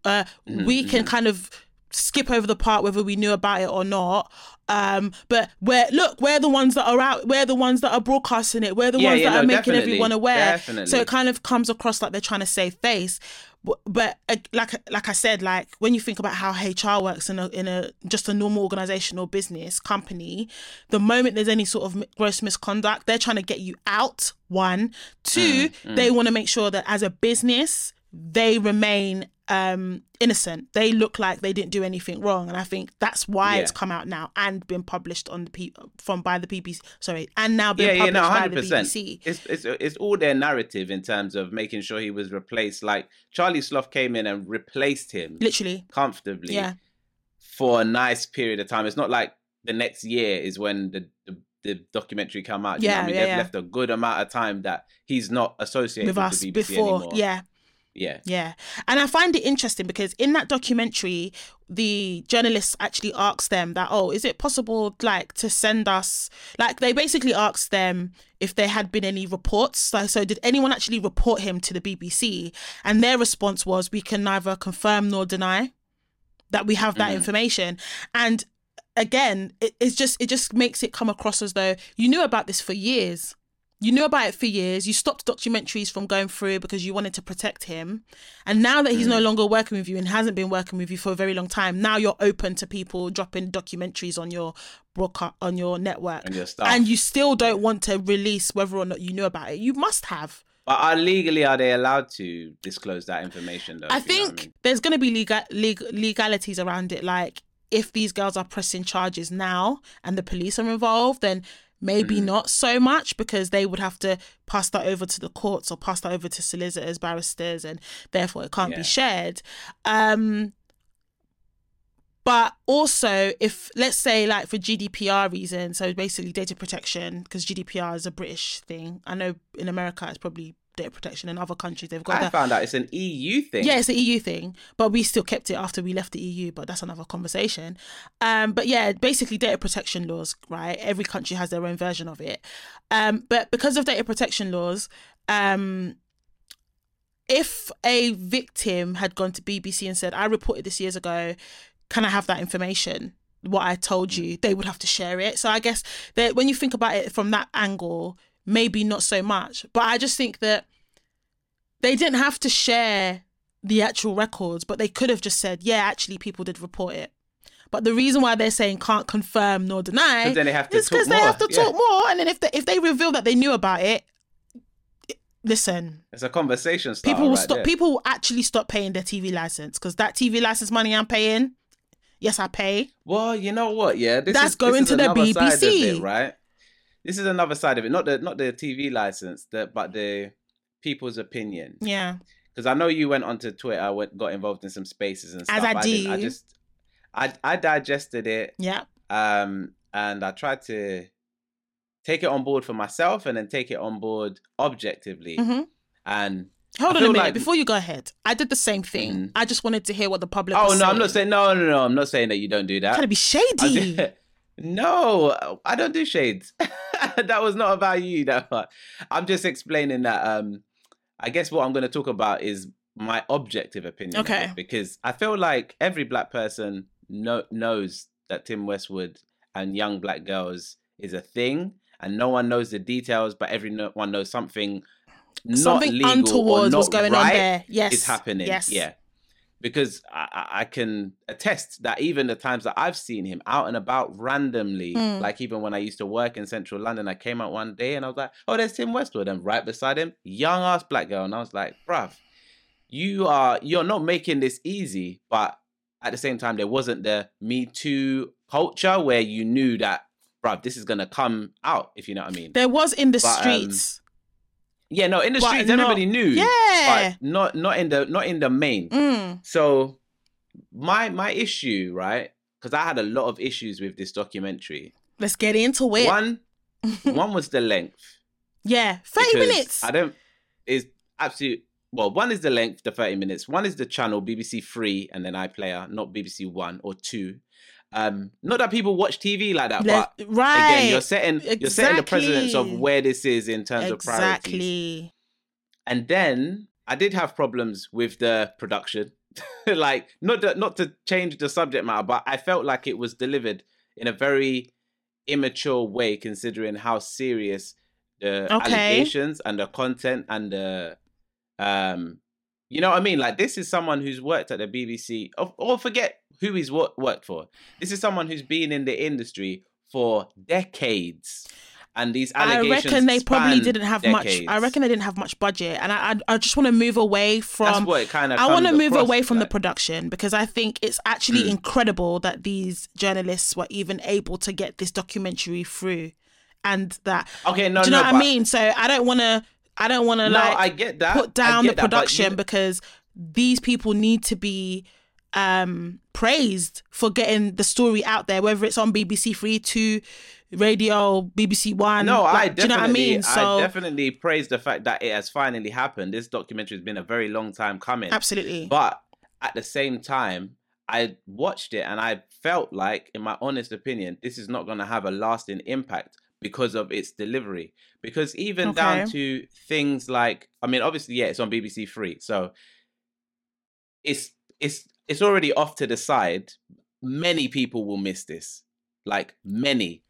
Speaker 2: uh,
Speaker 1: Mm-hmm,
Speaker 2: we can kind of skip over the part whether we knew about it or not. Um, but we're look we're the ones that are out we're the ones that are broadcasting it we're the
Speaker 1: Yeah,
Speaker 2: ones
Speaker 1: yeah,
Speaker 2: that
Speaker 1: no,
Speaker 2: are making everyone aware.
Speaker 1: definitely.
Speaker 2: So it kind of comes across like they're trying to save face. But, but uh, like like I said, like when you think about how HR works in a in a just a normal organization or business company, the moment there's any sort of gross misconduct, they're trying to get you out. One, two,
Speaker 1: Mm,
Speaker 2: they want to make sure that as a business they remain um innocent. They look like they didn't do anything wrong, and I think that's why
Speaker 1: Yeah.
Speaker 2: it's come out now and been published on the P- from by the BBC. Sorry, and now been
Speaker 1: yeah, yeah,
Speaker 2: published
Speaker 1: no,
Speaker 2: by
Speaker 1: hundred
Speaker 2: the. BBC.
Speaker 1: It's it's it's all their narrative in terms of making sure he was replaced. Like Charlie Sloth came in and replaced him
Speaker 2: Literally,
Speaker 1: comfortably
Speaker 2: yeah.
Speaker 1: for a nice period of time. It's not like the next year is when the the, the documentary come out. You know
Speaker 2: Yeah,
Speaker 1: I mean,
Speaker 2: yeah,
Speaker 1: they've
Speaker 2: yeah.
Speaker 1: left a good amount of time that he's not associated
Speaker 2: with
Speaker 1: with,
Speaker 2: us
Speaker 1: the BBC
Speaker 2: before.
Speaker 1: anymore.
Speaker 2: Yeah,
Speaker 1: yeah,
Speaker 2: yeah. And I find it interesting because in that documentary, the journalists actually asked them that, oh, is it possible like to send us like they basically asked them if there had been any reports. So, so did anyone actually report him to the BBC? And their response was, we can neither confirm nor deny that we have that
Speaker 1: Mhm.
Speaker 2: information. And again, it, it's just it just makes it come across as though you knew about this for years. You knew about it for years. You stopped documentaries from going through because you wanted to protect him. And now that he's no mm. longer working with you and hasn't been working with you for a very long time, now you're open to people dropping documentaries on your broadcast on your network.
Speaker 1: and your.
Speaker 2: And you still don't want to release whether or not you knew about it. You must have.
Speaker 1: but are legally are they allowed to disclose that information? Though,
Speaker 2: I
Speaker 1: if you know what
Speaker 2: think
Speaker 1: mean?
Speaker 2: there's going to be legal, leg- legalities around it. Like if these girls are pressing charges now and the police are involved, then maybe
Speaker 1: Mm.
Speaker 2: not so much because they would have to pass that over to the courts or pass that over to solicitors, barristers, and therefore it can't
Speaker 1: Yeah.
Speaker 2: be shared. Um, but also, if let's say, like for GDPR reasons, so basically data protection, because GDPR is a British thing. I know in America it's probably data protection. In other countries they've got
Speaker 1: I
Speaker 2: that.
Speaker 1: found out it's an EU thing.
Speaker 2: Yeah, it's an EU thing, but we still kept it after we left the EU, but that's another conversation. Um, but yeah, basically data protection laws, right? Every country has their own version of it. Um, but because of data protection laws, um, if a victim had gone to BBC and said, I reported this years ago, can I have that information? What I told you, they would have to share it. So I guess that when you think about it from that angle, maybe not so much. But I just think that they didn't have to share the actual records, but they could have just said, yeah, actually, people did report it. But the reason why they're saying can't confirm nor deny
Speaker 1: then they have to
Speaker 2: is because they have to
Speaker 1: yeah.
Speaker 2: talk more. And then if they, if they reveal that they knew about it, listen,
Speaker 1: It's a conversation
Speaker 2: people will
Speaker 1: right
Speaker 2: stop.
Speaker 1: there.
Speaker 2: People will actually stop paying their TV license because that TV license money I'm paying, yes, I pay.
Speaker 1: Well, you know what? Yeah, this
Speaker 2: That's
Speaker 1: is,
Speaker 2: going to the
Speaker 1: another side of
Speaker 2: BBC.
Speaker 1: it, right? This is another side of it. Not the not the TV license, the, but the people's opinion.
Speaker 2: Yeah,
Speaker 1: Because I know you went onto Twitter, went got involved in some spaces and stuff.
Speaker 2: As I
Speaker 1: didn't- I just, I I digested it,
Speaker 2: yeah,
Speaker 1: um, and I tried to take it on board for myself, and then take it on board objectively.
Speaker 2: hmm
Speaker 1: And
Speaker 2: Hold on a minute
Speaker 1: like-
Speaker 2: before you go ahead. I did the same thing.
Speaker 1: Mhm.
Speaker 2: I just wanted to hear what the public.
Speaker 1: oh
Speaker 2: was
Speaker 1: no, I'm not
Speaker 2: saying.
Speaker 1: saying no, no, no. I'm not saying that you don't do that.
Speaker 2: Trying to be
Speaker 1: I
Speaker 2: shady.
Speaker 1: no, I don't do shades. that was not about you. That part. I'm just explaining that. Um, I guess what I'm going to talk about is my objective opinion.
Speaker 2: Okay.
Speaker 1: because I feel like every black person know, knows that Tim Westwood and young black girls is a thing, and no one knows the details, but everyone knows something not
Speaker 2: Something
Speaker 1: legal or not
Speaker 2: was going on
Speaker 1: right
Speaker 2: there. Yes.
Speaker 1: is happening.
Speaker 2: Yes.
Speaker 1: Yeah. Because I, I- can attest that even the times that I've seen him out and about randomly,
Speaker 2: Mm.
Speaker 1: like even when I used to work in central London, I came out one day and I was like, oh, there's Tim Westwood. And right beside him, young ass black girl. And I was like, bruv, you are, you're not making this easy. But at the same time, there wasn't the Me Too culture where you knew that, bruv, this is going to come out, if you know what I mean.
Speaker 2: There was in the
Speaker 1: But, um,
Speaker 2: streets.
Speaker 1: Yeah, no, in the
Speaker 2: But
Speaker 1: streets,
Speaker 2: not-
Speaker 1: everybody knew.
Speaker 2: yeah.
Speaker 1: But not, not in the, not in the main.
Speaker 2: Mm.
Speaker 1: So my my issue, right? Because I had a lot of issues with this documentary.
Speaker 2: Let's get into it.
Speaker 1: One one was the length.
Speaker 2: yeah. 30 minutes.
Speaker 1: I don't is absolute well, one is the length, the 30 minutes. One is the channel, BBC Three, and then iPlayer, not BBC One or two. Um, not that people watch TV like that,
Speaker 2: Let-
Speaker 1: but
Speaker 2: right.
Speaker 1: again, you're setting you're setting the precedence of where this is in terms of priorities.
Speaker 2: exactly.
Speaker 1: And then I did have problems with the production. like not to, not to change the subject matter, but I felt like it was delivered in a very immature way considering how serious the
Speaker 2: Okay.
Speaker 1: allegations and the content and the um you know what I mean? Like this is someone who's worked at the BBC or, or forget who he's wo- worked for. This is someone who's been in the industry for decades. And these allegations.
Speaker 2: I reckon they probably didn't have much. I reckon they didn't have much budget, and I I, I just want to move away
Speaker 1: That's
Speaker 2: from.
Speaker 1: what it kind of
Speaker 2: I want to move away from the production because I think it's actually
Speaker 1: Mm.
Speaker 2: incredible that these journalists were even able to get this documentary through, and that.
Speaker 1: Okay, no,
Speaker 2: do you
Speaker 1: no,
Speaker 2: know what
Speaker 1: but-
Speaker 2: I mean? So I don't want to. I don't want to
Speaker 1: No,
Speaker 2: like
Speaker 1: I get that.
Speaker 2: put down the production
Speaker 1: you-
Speaker 2: because these people need to be um praised for getting the story out there whether it's on BBC 3 2 radio BBC 1
Speaker 1: no, I
Speaker 2: like, do you know what I
Speaker 1: definitely,
Speaker 2: mean so
Speaker 1: I definitely praise the fact that it has finally happened. This documentary has been a very long time coming.
Speaker 2: absolutely
Speaker 1: But at the same time, I watched it and I felt like, in my honest opinion, this is not going to have a lasting impact because of its delivery. Because even down to things like, I mean, obviously, yeah, it's on BBC Three, so it's it's it's already off to the side. Many people will miss this, like many.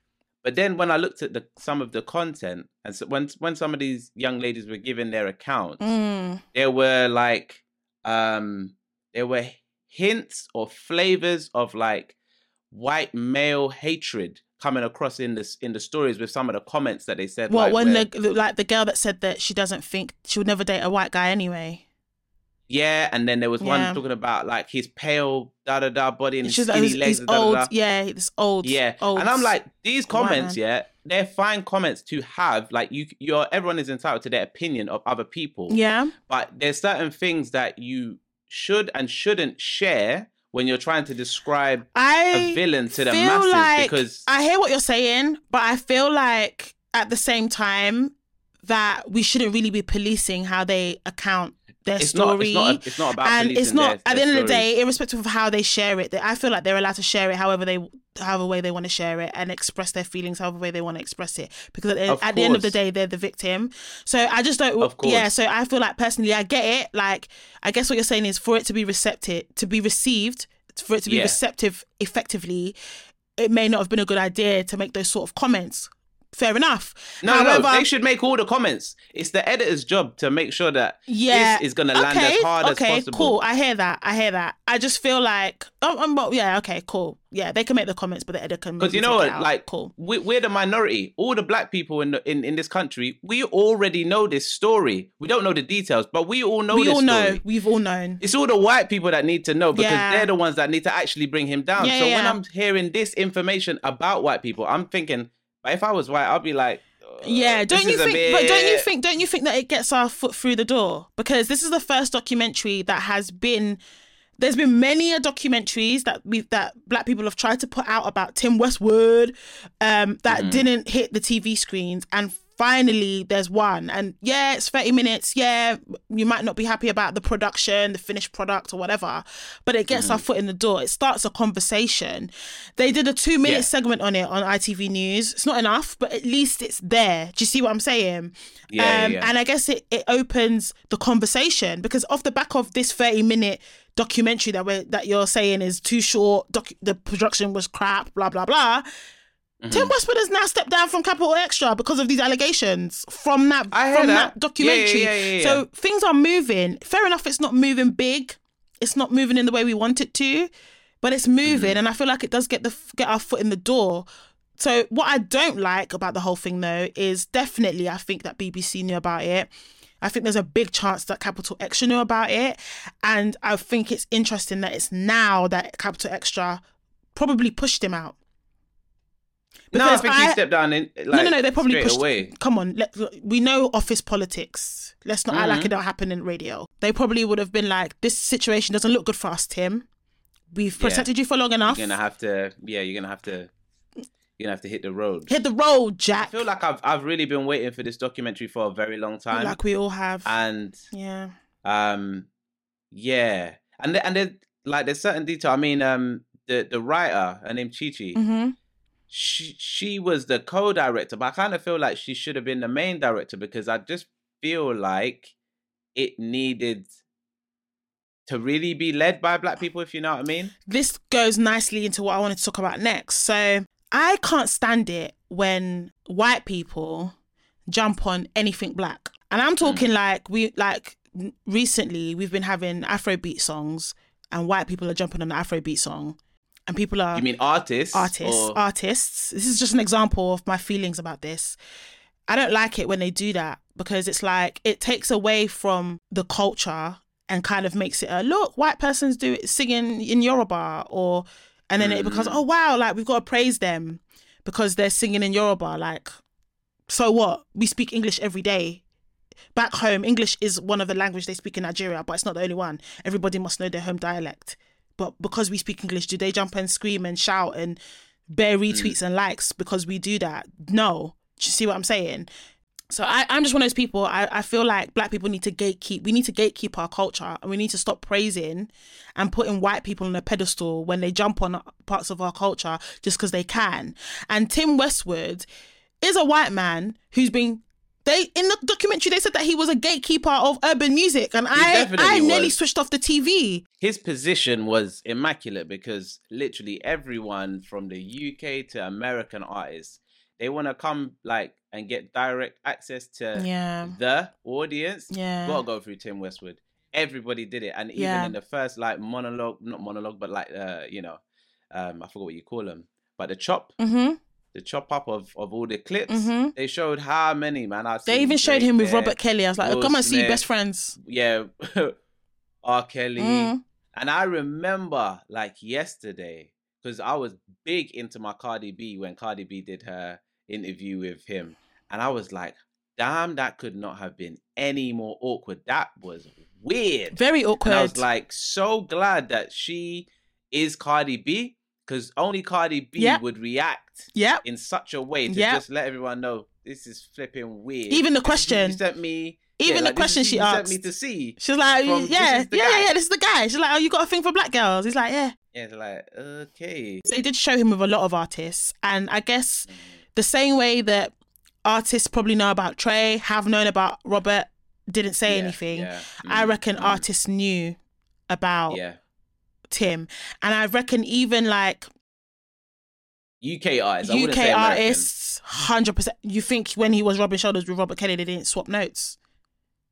Speaker 1: But then when I looked at the some of the content, and so when when some of these young ladies were giving their accounts,
Speaker 2: Mm.
Speaker 1: there were like um there were hints or flavors of like white male hatred coming across in this in the stories with some of the comments that they said
Speaker 2: What
Speaker 1: like,
Speaker 2: when
Speaker 1: where-
Speaker 2: the like the girl that said that she doesn't think she would never date a white guy anyway.
Speaker 1: yeah and then there was
Speaker 2: Yeah.
Speaker 1: one talking about like his pale da da da body and his
Speaker 2: She's like,
Speaker 1: skinny
Speaker 2: he's,
Speaker 1: legs
Speaker 2: he's
Speaker 1: and da, da,
Speaker 2: old,
Speaker 1: da.
Speaker 2: yeah, it's old,
Speaker 1: yeah
Speaker 2: old.
Speaker 1: and i'm like these comments yeah they're fine comments to have like you you're everyone is entitled to their opinion of other people
Speaker 2: yeah,
Speaker 1: but there's certain things that you should and shouldn't share when you're trying to describe
Speaker 2: I
Speaker 1: a villain to the
Speaker 2: feel
Speaker 1: masses
Speaker 2: like
Speaker 1: because
Speaker 2: I hear what you're saying, but I feel like at the same time that we shouldn't really be policing how they account their
Speaker 1: it's not
Speaker 2: story.
Speaker 1: it's not it's not about
Speaker 2: and it's not
Speaker 1: their-
Speaker 2: at the end of the day, irrespective of how they share it, they, I feel like they're allowed to share it however they however way they want to share it and express their feelings however way they want to express it. Because at, the- at the end of the day, they're the victim. So I just don't. Yeah. So I feel like personally, I get it. Like I guess what you're saying is for it to be receptive, to be received, for it to be
Speaker 1: Yeah.
Speaker 2: receptive effectively, it may not have been a good idea to make those sort of comments. Fair enough.
Speaker 1: no
Speaker 2: However,
Speaker 1: no they should make all the comments it's the editor's job to make sure that
Speaker 2: yeah
Speaker 1: this is going to land as hard
Speaker 2: okay,
Speaker 1: as possible
Speaker 2: cool. I hear that. I hear that. I just feel like, oh, um, well, yeah, okay, cool. Yeah, they can make the comments, but the editor can.
Speaker 1: because you know what like
Speaker 2: cool.
Speaker 1: we, we're the minority all the black people in, the, in in this country we already know this story we don't know the details but we all know
Speaker 2: we
Speaker 1: this
Speaker 2: all know.
Speaker 1: story.
Speaker 2: We've all known.
Speaker 1: It's all the white people that need to know because
Speaker 2: Yeah.
Speaker 1: they're the ones that need to actually bring him down.
Speaker 2: Yeah,
Speaker 1: so when. I'm hearing this information about white people, I'm thinking, but if I was white, I'd be like, uh,
Speaker 2: Yeah, don't you think? But don't you think? Don't you think that it gets our foot through the door? Because this is the first documentary that has been. There's been many a documentaries that we that black people have tried to put out about Tim Westwood, um, that
Speaker 1: Mm-hmm.
Speaker 2: didn't hit the TV screens. And finally there's one. And yeah it's 30 minutes. Yeah you might not be happy about the production the finished product or whatever but it gets our foot in the door. It starts a conversation. They did a two minute
Speaker 1: Yeah.
Speaker 2: segment on it on itv news. It's not enough but at least it's there. Do you see what i'm saying?
Speaker 1: Yeah, yeah,
Speaker 2: um,
Speaker 1: yeah.
Speaker 2: and i guess it, it opens the conversation because off the back of this 30 minute documentary that we're that you're saying is too short doc, the production was crap blah blah blah
Speaker 1: Mm-hmm.
Speaker 2: Tim Westwood has now stepped down from Capital Extra because of these allegations from that from
Speaker 1: that.
Speaker 2: that, documentary.
Speaker 1: Yeah, yeah, yeah,
Speaker 2: So things are moving. Fair enough, it's not moving big. It's not moving in the way we want it to, but it's moving,
Speaker 1: Mm-hmm.
Speaker 2: and I feel like it does get the get our foot in the door. So what I don't like about the whole thing though is definitely I think that BBC knew about it. I think there's a big chance that Capital Extra knew about it, and I think it's interesting that it's now that Capital Extra probably pushed him out.
Speaker 1: No, I
Speaker 2: Because
Speaker 1: think
Speaker 2: I-
Speaker 1: he stepped down in like,
Speaker 2: no, no, no. They probably pushed.
Speaker 1: away.
Speaker 2: Come on, let, we know office politics. Let's not act
Speaker 1: Mm-hmm.
Speaker 2: like it don't happen in radio. They probably would have been like, "This situation doesn't look good for us, Tim. We've
Speaker 1: Yeah.
Speaker 2: protected you for long enough.
Speaker 1: You're gonna have to, yeah, you're gonna have to, you're gonna have to hit the road.
Speaker 2: Hit the road, Jack.
Speaker 1: I feel like I've I've really been waiting for this documentary for a very long time,
Speaker 2: like we all have.
Speaker 1: and
Speaker 2: yeah.
Speaker 1: um, yeah, and and then like there's certain detail. I mean, um, the the writer, her name Chichi,
Speaker 2: hmm
Speaker 1: she she was the co-director, but I kind of feel like she should have been the main director because I just feel like it needed to really be led by black people, if you know what I mean.
Speaker 2: This goes nicely into what I wanted to talk about next. So I can't stand it when white people jump on anything black, and I'm hmm. talking like we like recently we've been having Afrobeat songs, and white people are jumping on the Afrobeat song, and people are
Speaker 1: You mean artists?
Speaker 2: artists
Speaker 1: or-
Speaker 2: artists. This is just an example of my feelings about this. I don't like it when they do that because it's like it takes away from the culture and kind of makes it a look white persons do it singing in yoruba or and then it mm. becomes oh wow like we've got to praise them because they're singing in yoruba like so what? We speak english every day. Back home english is one of the language they speak in nigeria but it's not the only one. Everybody must know their home dialect but because we speak english do they jump and scream and shout and bear retweets mm. and likes because we do that no do you see what i'm saying so I, I'm just one of those people. I, I feel like black people need to gatekeep. We need to gatekeep our culture, and we need to stop praising and putting white people on a pedestal when they jump on parts of our culture just because they can. And Tim Westwood is a white man who's been. They in the documentary they said that he was a gatekeeper of urban music, and I I nearly
Speaker 1: was.
Speaker 2: switched off the TV.
Speaker 1: his position was immaculate because literally everyone from the UK to American artists, they want to come like and get direct access to
Speaker 2: Yeah,
Speaker 1: the audience.
Speaker 2: yeah,
Speaker 1: Gotta go through Tim Westwood. Everybody did it, and even
Speaker 2: Yeah.
Speaker 1: in the first like monologue, not monologue, but like uh, you know, um, I forgot what you call them, but the chop,
Speaker 2: mm-hmm,
Speaker 1: the chop up of of all the clips.
Speaker 2: mm-hmm.
Speaker 1: They showed how many man. I've
Speaker 2: They even showed him with
Speaker 1: there,
Speaker 2: Robert Kelly. I was like, oh,
Speaker 1: Will
Speaker 2: come and see best friends.
Speaker 1: Yeah, R. Kelly.
Speaker 2: Mm.
Speaker 1: And I remember like yesterday, because I was big into my Cardi B when Cardi B did her interview with him. And I was like, damn, that could not have been any more awkward. That was weird.
Speaker 2: Very
Speaker 1: And
Speaker 2: awkward.
Speaker 1: I was like, so glad that she is Cardi B, because only Cardi B
Speaker 2: Yep.
Speaker 1: would react
Speaker 2: yep.
Speaker 1: in such a way to
Speaker 2: Yep.
Speaker 1: just let everyone know this is flipping weird.
Speaker 2: Even the
Speaker 1: This is what
Speaker 2: question.
Speaker 1: you sent me.
Speaker 2: Even the
Speaker 1: like,
Speaker 2: question she asked.
Speaker 1: me to see.
Speaker 2: She's like,
Speaker 1: From-
Speaker 2: yeah, yeah,
Speaker 1: guy.
Speaker 2: yeah, yeah, this is the guy. She's like, oh, you got a thing for black girls. He's like, yeah.
Speaker 1: Yeah, like okay.
Speaker 2: So they did show him with a lot of artists. And I guess the same way that artists probably know about Trey, have known about Robert, didn't say
Speaker 1: Yeah,
Speaker 2: anything.
Speaker 1: yeah,
Speaker 2: I
Speaker 1: mm,
Speaker 2: reckon
Speaker 1: mm,
Speaker 2: artists knew about
Speaker 1: Yeah,
Speaker 2: Tim. And I reckon even like
Speaker 1: UK artists. I
Speaker 2: UK
Speaker 1: say
Speaker 2: artists, 100%. You think when he was rubbing shoulders with Robert Kelly, they didn't swap notes?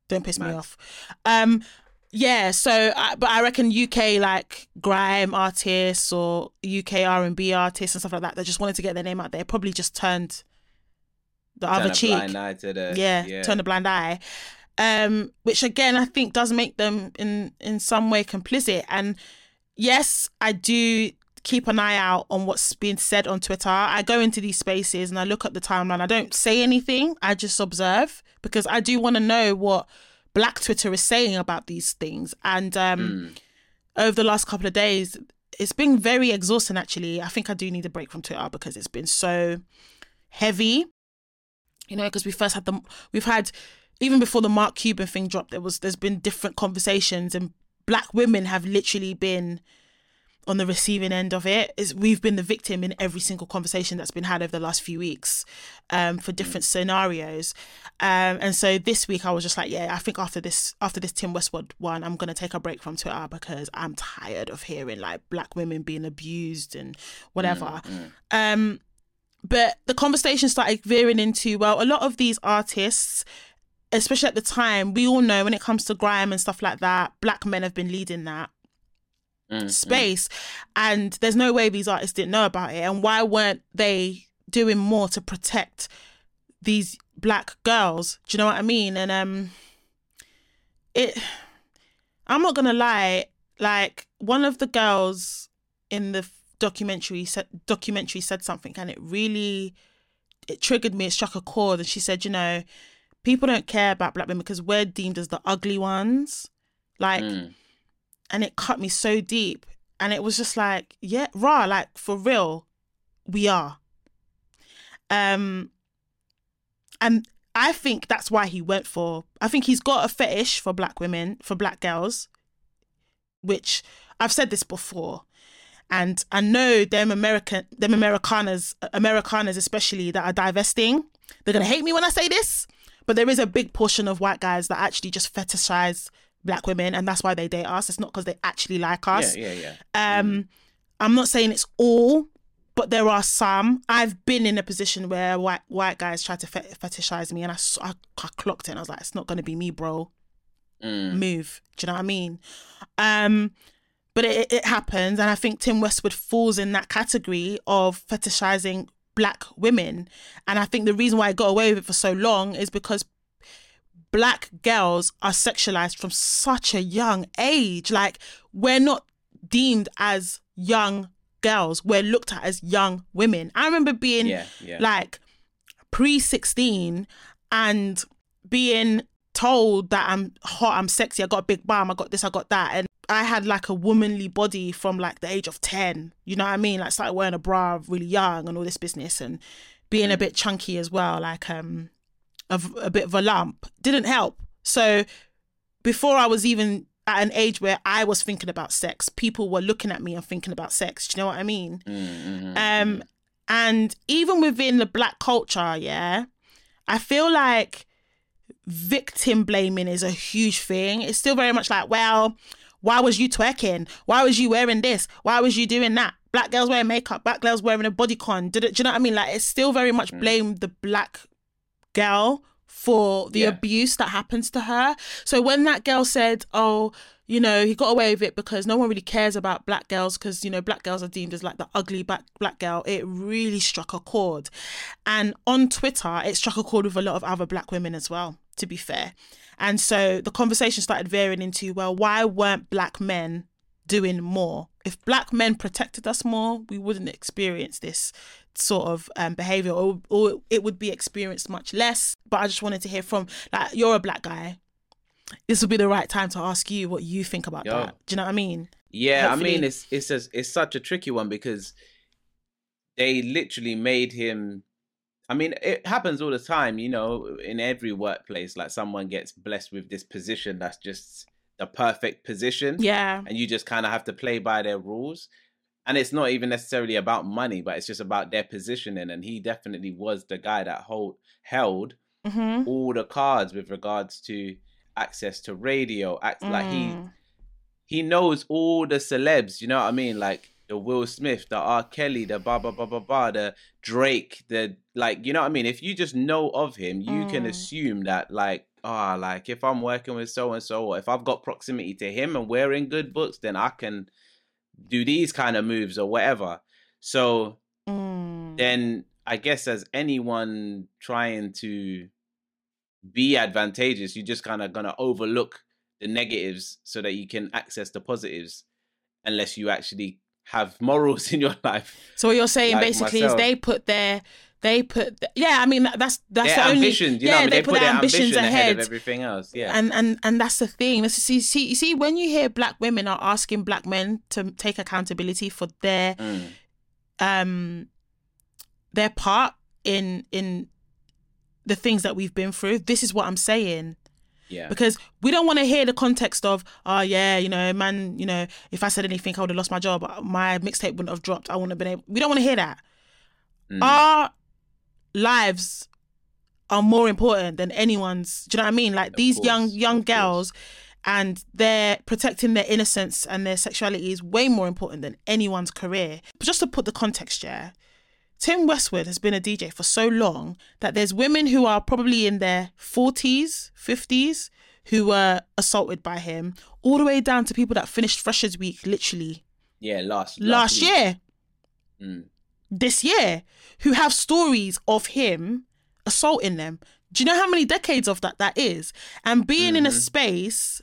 Speaker 2: Don't piss me off. Um, yeah, so I, but I reckon UK like grime artists or UK R and B artists and stuff like that that just wanted to get their name out there probably just turned the
Speaker 1: Turn
Speaker 2: other cheek.
Speaker 1: blind eye to the-
Speaker 2: yeah,
Speaker 1: yeah.
Speaker 2: turn a blind eye. Um, which again I think does make them in in some way complicit. And yes, I do keep an eye out on what's being said on Twitter. I go into these spaces and I look at the timeline. I don't say anything. I just observe because I do want to know what Black Twitter is saying about these things. And um,
Speaker 1: Mm.
Speaker 2: over the last couple of days, it's been very exhausting. Actually, I think I do need a break from Twitter because it's been so heavy. you know, because we first had the we've had even before the Mark Cuban thing dropped, there was there's been different conversations and black women have literally been on the receiving end of it. Is we've been the victim in every single conversation that's been had over the last few weeks um, for different scenarios. Um, and so this week i was just like yeah i think after this after this tim westwood one i'm going to take a break from twitter because i'm tired of hearing like black women being abused and whatever.
Speaker 1: Mm,
Speaker 2: um, but the conversation started veering into well, a lot of these artists, especially at the time, we all know when it comes to grime and stuff like that, black men have been leading that
Speaker 1: mm, mm.
Speaker 2: space, and there's no way these artists didn't know about it. And why weren't they doing more to protect these black girls? Do you know what I mean? And um, it, I'm not gonna lie, like one of the girls in the documentary said documentary said something and it really it triggered me it struck a chord and she said you know people don't care about black women because we're deemed as the ugly ones. Like
Speaker 1: Mm.
Speaker 2: and it cut me so deep. And it was just like yeah raw like for real we are. Um and i think that's why he went for i think he's got a fetish for black women for black girls which i've said this before. And i know them american them americanas americanas especially that are divesting they're gonna hate me when i say this but there is a big portion of white guys that actually just fetishize black women and that's why they date us it's not because they actually like us
Speaker 1: yeah yeah yeah
Speaker 2: um, I'm not saying it's all, but there are some. I've been in a position where white white guys try to fet- fetishize me, and I I clocked it, and I was like, it's not gonna be me, bro.
Speaker 1: Mm.
Speaker 2: Move. Do you know what I mean? Um, but it, it happens, and I think Tim Westwood falls in that category of fetishizing black women, and I think the reason why I got away with it for so long is because black girls are sexualized from such a young age. Like we're not deemed as young girls. We're looked at as young women. I remember being
Speaker 1: yeah yeah
Speaker 2: like pre 16 and being told that I'm hot, I'm sexy, I got a big bum, I got this, I got that. And I had like a womanly body from like the age of 10. You know what I mean? Like started wearing a bra really young and all this business and being a bit chunky as well, like um a, a bit of a lump. Didn't help. So before I was even at an age where I was thinking about sex, people were looking at me and thinking about sex. Do you know what I mean?
Speaker 1: Mm, mhm,
Speaker 2: Um, and even within the black culture, yeah, I feel like victim blaming is a huge thing. It's still very much like, well, why was you twerking? Why was you wearing this? Why was you doing that? Black girls wearing makeup, black girls wearing a bodycon. Did it, do you know what I mean? Like, it's still very much mm. blame the black girl for the
Speaker 1: Yeah.
Speaker 2: abuse that happens to her. So when that girl said, "Oh, you know, he got away with it because no one really cares about black girls because you know black girls are deemed as like the ugly black black girl," it really struck a chord. And on Twitter, it struck a chord with a lot of other black women as well. To be fair, and so the conversation started veering into, well, why weren't black men doing more? If black men protected us more, we wouldn't experience this sort of um, behavior or, or it would be experienced much less but i just wanted to hear from like you're a black guy this would be the right time to ask you what you think about
Speaker 1: Yo.
Speaker 2: that do you know what i mean
Speaker 1: Yeah, I mean it's it's a, it's such a tricky one because they literally made him. I mean, it happens all the time, you know, in every workplace. Like someone gets blessed with this position that's just the perfect position,
Speaker 2: yeah
Speaker 1: and you just kind of have to play by their rules. And it's not even necessarily about money, but it's just about their positioning. And he definitely was the guy that hold held
Speaker 2: mm-hmm.
Speaker 1: all the cards with regards to access to radio. Act like he
Speaker 2: Mm.
Speaker 1: he knows all the celebs, you know what I mean? Like the Will Smith, the R. Kelly, the blah blah blah blah blah, the Drake, the like, you know what I mean? If you just know of him, you can
Speaker 2: Mm.
Speaker 1: assume that like, ah, like if I'm working with so and so, or if I've got proximity to him and we're in good books, then I can do these kind of moves or whatever. So
Speaker 2: Mm.
Speaker 1: then I guess as anyone trying to be advantageous, you're just kind of gonna overlook the negatives so that you can access the positives, unless you actually have morals in your life.
Speaker 2: so what you're saying
Speaker 1: like
Speaker 2: basically
Speaker 1: myself.
Speaker 2: is they put their they put yeah i mean that's that's
Speaker 1: their
Speaker 2: the only
Speaker 1: ambitions, you know,
Speaker 2: yeah
Speaker 1: I mean?
Speaker 2: they,
Speaker 1: they,
Speaker 2: put, their ambitions
Speaker 1: ambition
Speaker 2: ahead,
Speaker 1: of everything else. Yeah,
Speaker 2: and and and that's the thing is, see, see you see when you hear black women are asking black men to take accountability for their
Speaker 1: Mm.
Speaker 2: um their part in in the things that we've been through. This is what I'm saying.
Speaker 1: Yeah.
Speaker 2: Because we don't want to hear the context of, oh yeah, you know, man, you know, if I said anything, I would have lost my job. My mixtape wouldn't have dropped. I wouldn't have been able. We don't want to hear that.
Speaker 1: Mm.
Speaker 2: Our lives are more important than anyone's. Do you know what I mean? Like
Speaker 1: Of
Speaker 2: these
Speaker 1: course,
Speaker 2: young young
Speaker 1: of course.
Speaker 2: girls, and they're protecting their innocence and their sexuality is way more important than anyone's career. But just to put the context, yeah. Tim Westwood has been a DJ for so long that there's women who are probably in their 40s, 50s who were assaulted by him, all the way down to people that finished Freshers Week literally
Speaker 1: Yeah, last
Speaker 2: last,
Speaker 1: week.
Speaker 2: year,
Speaker 1: Mm.
Speaker 2: this year, who have stories of him assaulting them. Do you know how many decades of that that is? And being in a
Speaker 1: Mhm.
Speaker 2: space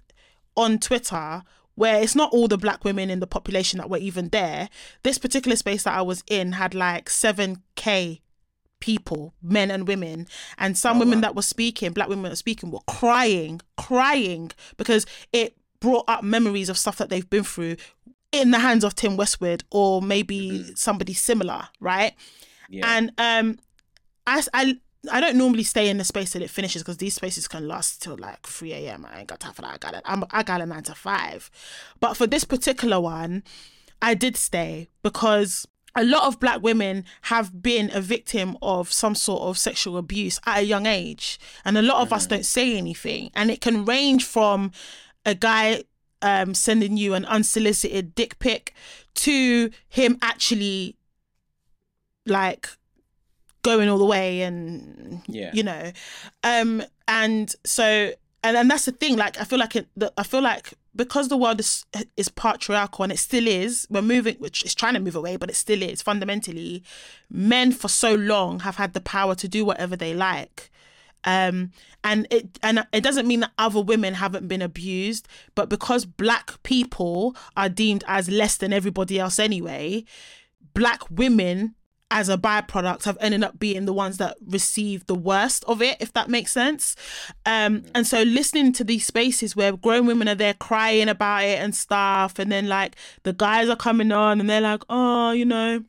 Speaker 2: on Twitter where it's not all the black women in the population that were even there. This particular space that I was in had like 7k people, men and women, and some
Speaker 1: Oh,
Speaker 2: women
Speaker 1: wow.
Speaker 2: that were speaking, black women that were speaking were crying, crying because it brought up memories of stuff that they've been through in the hands of Tim Westwood or maybe
Speaker 1: Mhm.
Speaker 2: somebody similar, right?
Speaker 1: Yeah.
Speaker 2: And um, I, I, I don't normally stay in the space till it finishes because these spaces can last till like 3 a.m. I ain't got time for that. I got it. I'm, I got a nine to five. But for this particular one, I did stay because a lot of black women have been a victim of some sort of sexual abuse at a young age. And a lot of us don't say anything. And it can range from a guy um, sending you an unsolicited dick pic to him actually like going all the way and
Speaker 1: Yeah.
Speaker 2: you know. Um and so and and that's the thing like i feel like it the, i feel like because the world is is patriarchal and it still is we're moving which is trying to move away but it still is. Fundamentally men for so long have had the power to do whatever they like. Um and it and it doesn't mean that other women haven't been abused but because black people are deemed as less than everybody else anyway black women as a byproduct have ended up being the ones that receive the worst of it if that makes sense um and so listening to these spaces where grown women are there crying about it and stuff and then like the guys are coming on and they're like oh you know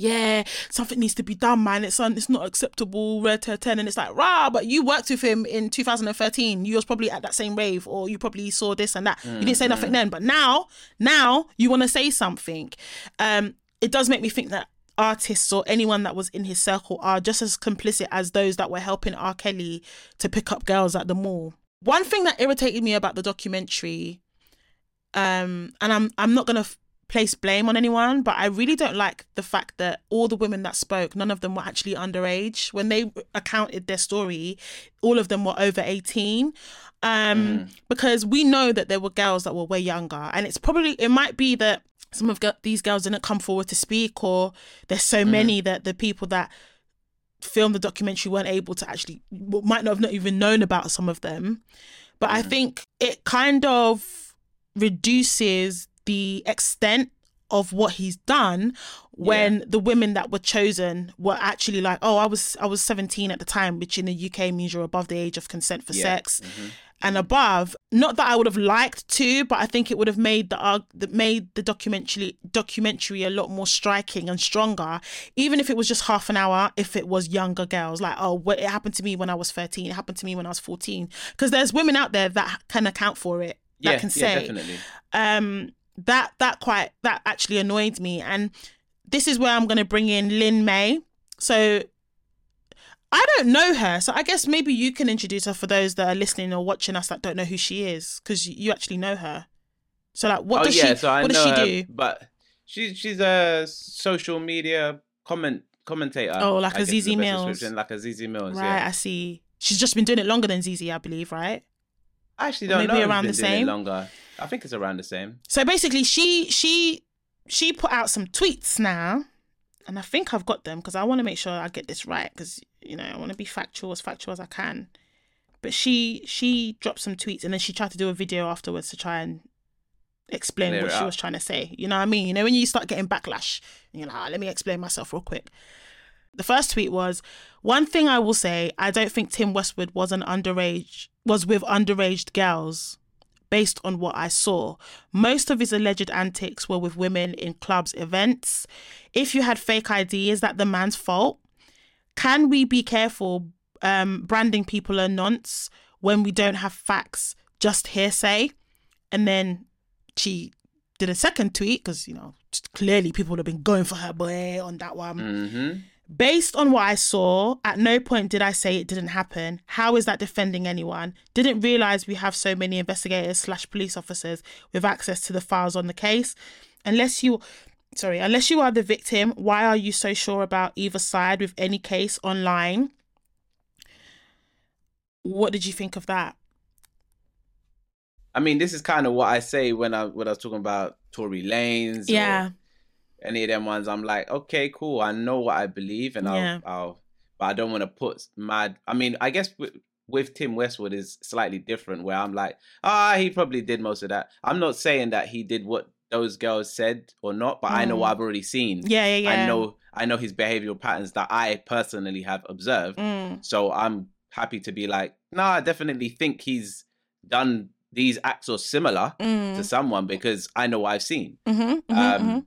Speaker 2: yeah, something needs to be done, man. It's un- it's not acceptable. Red to ten, and it's like rah. But you worked with him in 2013. You was probably at that same rave, or you probably saw this and that. You didn't say nothing then, but now, now you want to say something. Um, it does make me think that artists or anyone that was in his circle are just as complicit as those that were helping R. Kelly to pick up girls at the mall. One thing that irritated me about the documentary, um, and I'm I'm not gonna f- place blame on anyone, but I really don't like the fact that all the women that spoke, none of them were actually underage. When they accounted their story, all of them were over 18. Um, because we know that there were girls that were way younger, and it's probably it might be that some of g- these girls didn't come forward to speak, or there's so many that the people that filmed the documentary weren't able to actually might not have not even known about some of them. But I think it kind of reduces the extent of what he's done when the women that were chosen were actually like oh i was i was 17 at the time which in the uk means you're above the age of consent for
Speaker 1: Yeah.
Speaker 2: sex
Speaker 1: Mhm.
Speaker 2: And above not that i would have liked to but i think it would have made the that made the documentary documentary a lot more striking and stronger even if it was just half an hour if it was younger girls. Like oh what it happened to me when i was 13 it happened to me when i was 14 because there's women out there that can account for it that
Speaker 1: Yeah,
Speaker 2: can
Speaker 1: yeah,
Speaker 2: say
Speaker 1: definitely.
Speaker 2: um that that quite that actually annoyed me. And this is where i'm going to bring in lynn may. So i don't know her so i guess maybe you can introduce her for those that are listening or watching us that don't know who she is because you actually know her so like what
Speaker 1: oh
Speaker 2: does
Speaker 1: yeah,
Speaker 2: she
Speaker 1: so I
Speaker 2: what does she
Speaker 1: her,
Speaker 2: do
Speaker 1: but she's she's a social media comment commentator.
Speaker 2: Oh, like
Speaker 1: I
Speaker 2: a Zeze
Speaker 1: Millz. like a Zeze Millz.
Speaker 2: right
Speaker 1: Yeah.
Speaker 2: i see she's just been doing it longer than Zeze, i believe right
Speaker 1: I actually don't
Speaker 2: maybe
Speaker 1: know. who's
Speaker 2: around the same?
Speaker 1: Longer. I think it's around the same.
Speaker 2: So basically, she she she put out some tweets now, and I think I've got them because I want to make sure I get this right because you know I want to be factual as factual as I can. But she she dropped some tweets and then she tried to do a video afterwards to try and explain
Speaker 1: Clear
Speaker 2: what she was trying to say. You know what I mean? You know when you start getting backlash, you're like, "Ah, let me explain myself real quick. The first tweet was one thing I will say, I don't think Tim Westwood was an underage was with underage girls based on what I saw. Most of his alleged antics were with women in clubs events. If you had fake ID, is that the man's fault? Can we be careful um, branding people a nonce when we don't have facts, just hearsay. And then she did a second tweet because, you know, clearly people have been going for her boy on that one.
Speaker 1: Mm-hmm.
Speaker 2: Based on what I saw, at no point did I say it didn't happen. How is that defending anyone? Didn't realize we have so many investigators slash police officers with access to the files on the case. Unless you, sorry, unless you are the victim, why are you so sure about either side with any case online? What did you think of that?
Speaker 1: I mean, this is kind of what I say when I when I was talking about Tory Lanez. or
Speaker 2: Yeah,
Speaker 1: any of them ones. I'm like, okay, cool. I know what I believe, and I'll, I'll but I don't want to put mad. I mean, I guess with, with Tim Westwood is slightly different, where I'm like, ah, he probably did most of that. I'm not saying that he did what those girls said or not, but I know
Speaker 2: Mm.
Speaker 1: what I've already seen.
Speaker 2: yeah, yeah, yeah.
Speaker 1: I know, I know his behavioral patterns that I personally have observed.
Speaker 2: Mm,
Speaker 1: So I'm happy to be like, no, I definitely think he's done these acts or similar to
Speaker 2: mm,
Speaker 1: someone because I know what I've seen.
Speaker 2: mhm, mhm,
Speaker 1: Um,
Speaker 2: mhm.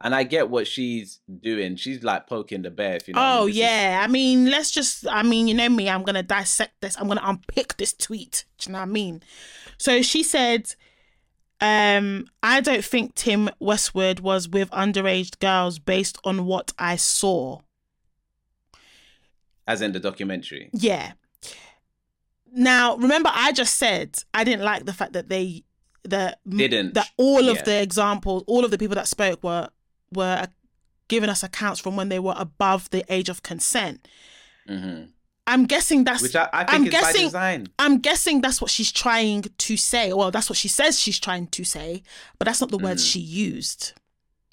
Speaker 1: And I get what she's doing. She's like poking the bear. If you know. I
Speaker 2: Oh
Speaker 1: mean. This is-
Speaker 2: yeah, I mean, let's just. I mean, you know me. I'm gonna dissect this. I'm gonna unpick this tweet. Do you know what I mean? So she said, um, "I don't think Tim Westwood was with underage girls based on what I saw."
Speaker 1: as in the documentary.
Speaker 2: Yeah. Now, remember, I just said I didn't like the fact that they that
Speaker 1: Didn't.
Speaker 2: that all of
Speaker 1: Yeah.
Speaker 2: the examples, all of the people that spoke were were giving us accounts from when they were above the age of consent.
Speaker 1: hmm
Speaker 2: I'm guessing that's
Speaker 1: Which I, I think
Speaker 2: I'm
Speaker 1: is by
Speaker 2: guessing-
Speaker 1: design.
Speaker 2: I'm guessing that's what she's trying to say. Well, that's what she says she's trying to say, but that's not the words
Speaker 1: Mhm.
Speaker 2: she used,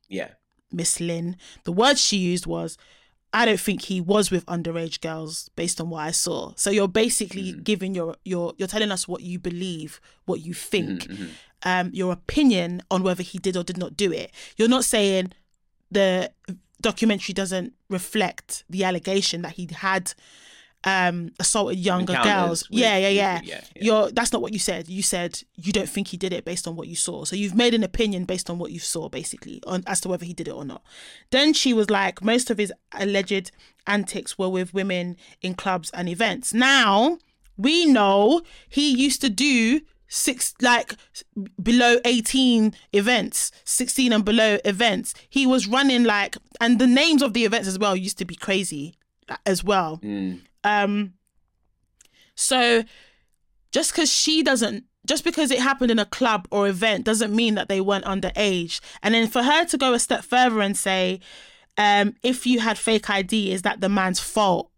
Speaker 1: Yeah.
Speaker 2: Miss Lynn. The words she used was, I don't think he was with underage girls based on what I saw. So you're basically
Speaker 1: Mhm.
Speaker 2: giving your your you're telling us what you believe, what you think,
Speaker 1: Mhm, mhm.
Speaker 2: um, your opinion on whether he did or did not do it. You're not saying the documentary doesn't reflect the allegation that he had um assaulted younger girls.
Speaker 1: with
Speaker 2: Yeah, yeah, yeah.
Speaker 1: yeah, yeah.
Speaker 2: You're that's not what you said. You said you don't think he did it based on what you saw. So you've made an opinion based on what you saw, basically, on as to whether he did it or not. Then she was like, most of his alleged antics were with women in clubs and events. Now we know he used to do six like below 18 events 16 and below events. He was running like and the names of the events as well used to be crazy as well.
Speaker 1: Mm.
Speaker 2: um so just because she doesn't just because it happened in a club or event doesn't mean that they weren't underage. And then for her to go a step further and say um if you had fake id is that the man's fault?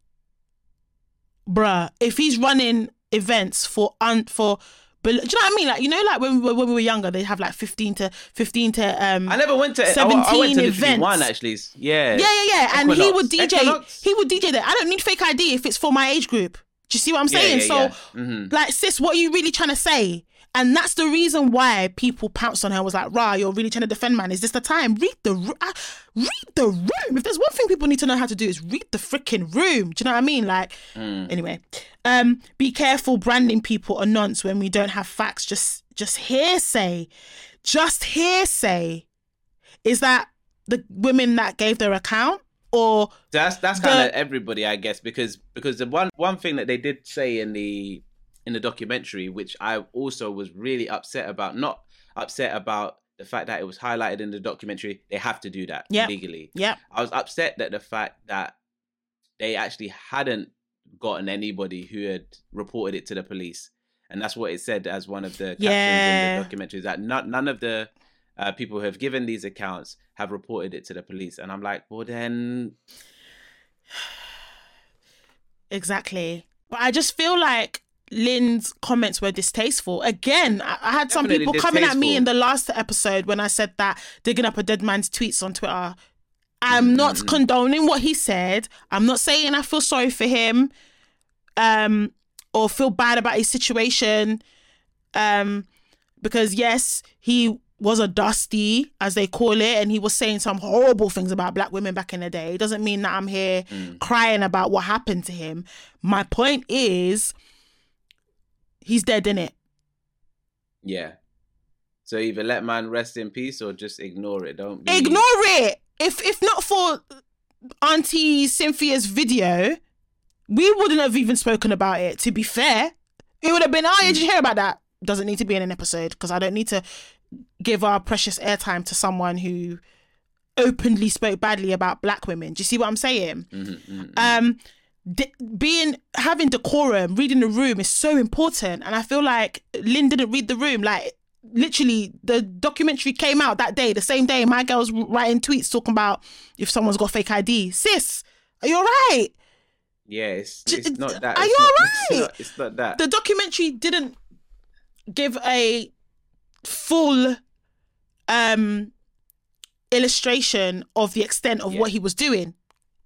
Speaker 2: Bruh if he's running events for un for but do you know what I mean? Like you know, like when we were, when we were younger, they have like fifteen to fifteen to um.
Speaker 1: I never went to. I, I
Speaker 2: 17
Speaker 1: went to
Speaker 2: events.
Speaker 1: one actually. Yeah.
Speaker 2: yeah, yeah, yeah, and he would DJ.
Speaker 1: Equinox?
Speaker 2: He would DJ there. I don't need fake ID if it's for my age group. Do you see what I'm saying?
Speaker 1: yeah,
Speaker 2: so,
Speaker 1: yeah. Mhm.
Speaker 2: like, sis, what are you really trying to say? And that's the reason why people pounced on her. and Was like, "Rah, you're really trying to defend man. Is this the time? Read the uh, read the room. If there's one thing people need to know how to do is read the freaking room. Do you know what I mean? Like,
Speaker 1: Mm.
Speaker 2: anyway, um, be careful branding people a nonce when we don't have facts. Just just hearsay, just hearsay. Is that the women that gave their account or
Speaker 1: That's that's kind of everybody, I guess, because because the one one thing that they did say in the in the documentary, which I also was really upset about, not upset about the fact that it was highlighted in the documentary. They have to do that
Speaker 2: Yep.
Speaker 1: legally.
Speaker 2: yeah,
Speaker 1: I was upset that the fact that they actually hadn't gotten anybody who had reported it to the police, and that's what it said as one of the captions
Speaker 2: Yeah.
Speaker 1: in the documentary. Is that not, none of the uh, people who have given these accounts have reported it to the police, and I'm like, well then,
Speaker 2: exactly. But I just feel like Lynn's comments were distasteful. Again, I, I had some
Speaker 1: Definitely
Speaker 2: people coming at me in the last episode when I said that digging up a dead man's tweets on Twitter. I'm not
Speaker 1: Mhm.
Speaker 2: condoning what he said. I'm not saying I feel sorry for him, um, or feel bad about his situation, um, because yes, he was a dusty, as they call it, and he was saying some horrible things about black women back in the day. It doesn't mean that I'm here
Speaker 1: Mm.
Speaker 2: crying about what happened to him. My point is, he's dead in it.
Speaker 1: yeah. So either let man rest in peace or just ignore it. Don't be,
Speaker 2: Ignore it. If if not for Auntie Cynthia's video, we wouldn't have even spoken about it. To be fair, it would have been, oh, did you hear about that? Doesn't need to be in an episode because I don't need to give our precious airtime to someone who openly spoke badly about black women. Do you see what I'm saying?
Speaker 1: Mm-hmm,
Speaker 2: Um, d- being having decorum, reading the room is so important, and I feel like Lynn didn't read the room. Like literally, the documentary came out that day, the same day. My girl's writing tweets talking about if someone's got fake ID. Sis, are you alright?
Speaker 1: Yeah, it's, it's not that.
Speaker 2: are
Speaker 1: it's
Speaker 2: you alright?
Speaker 1: It's not, it's not that.
Speaker 2: the documentary didn't give a full um illustration of the extent of
Speaker 1: Yeah.
Speaker 2: what he was doing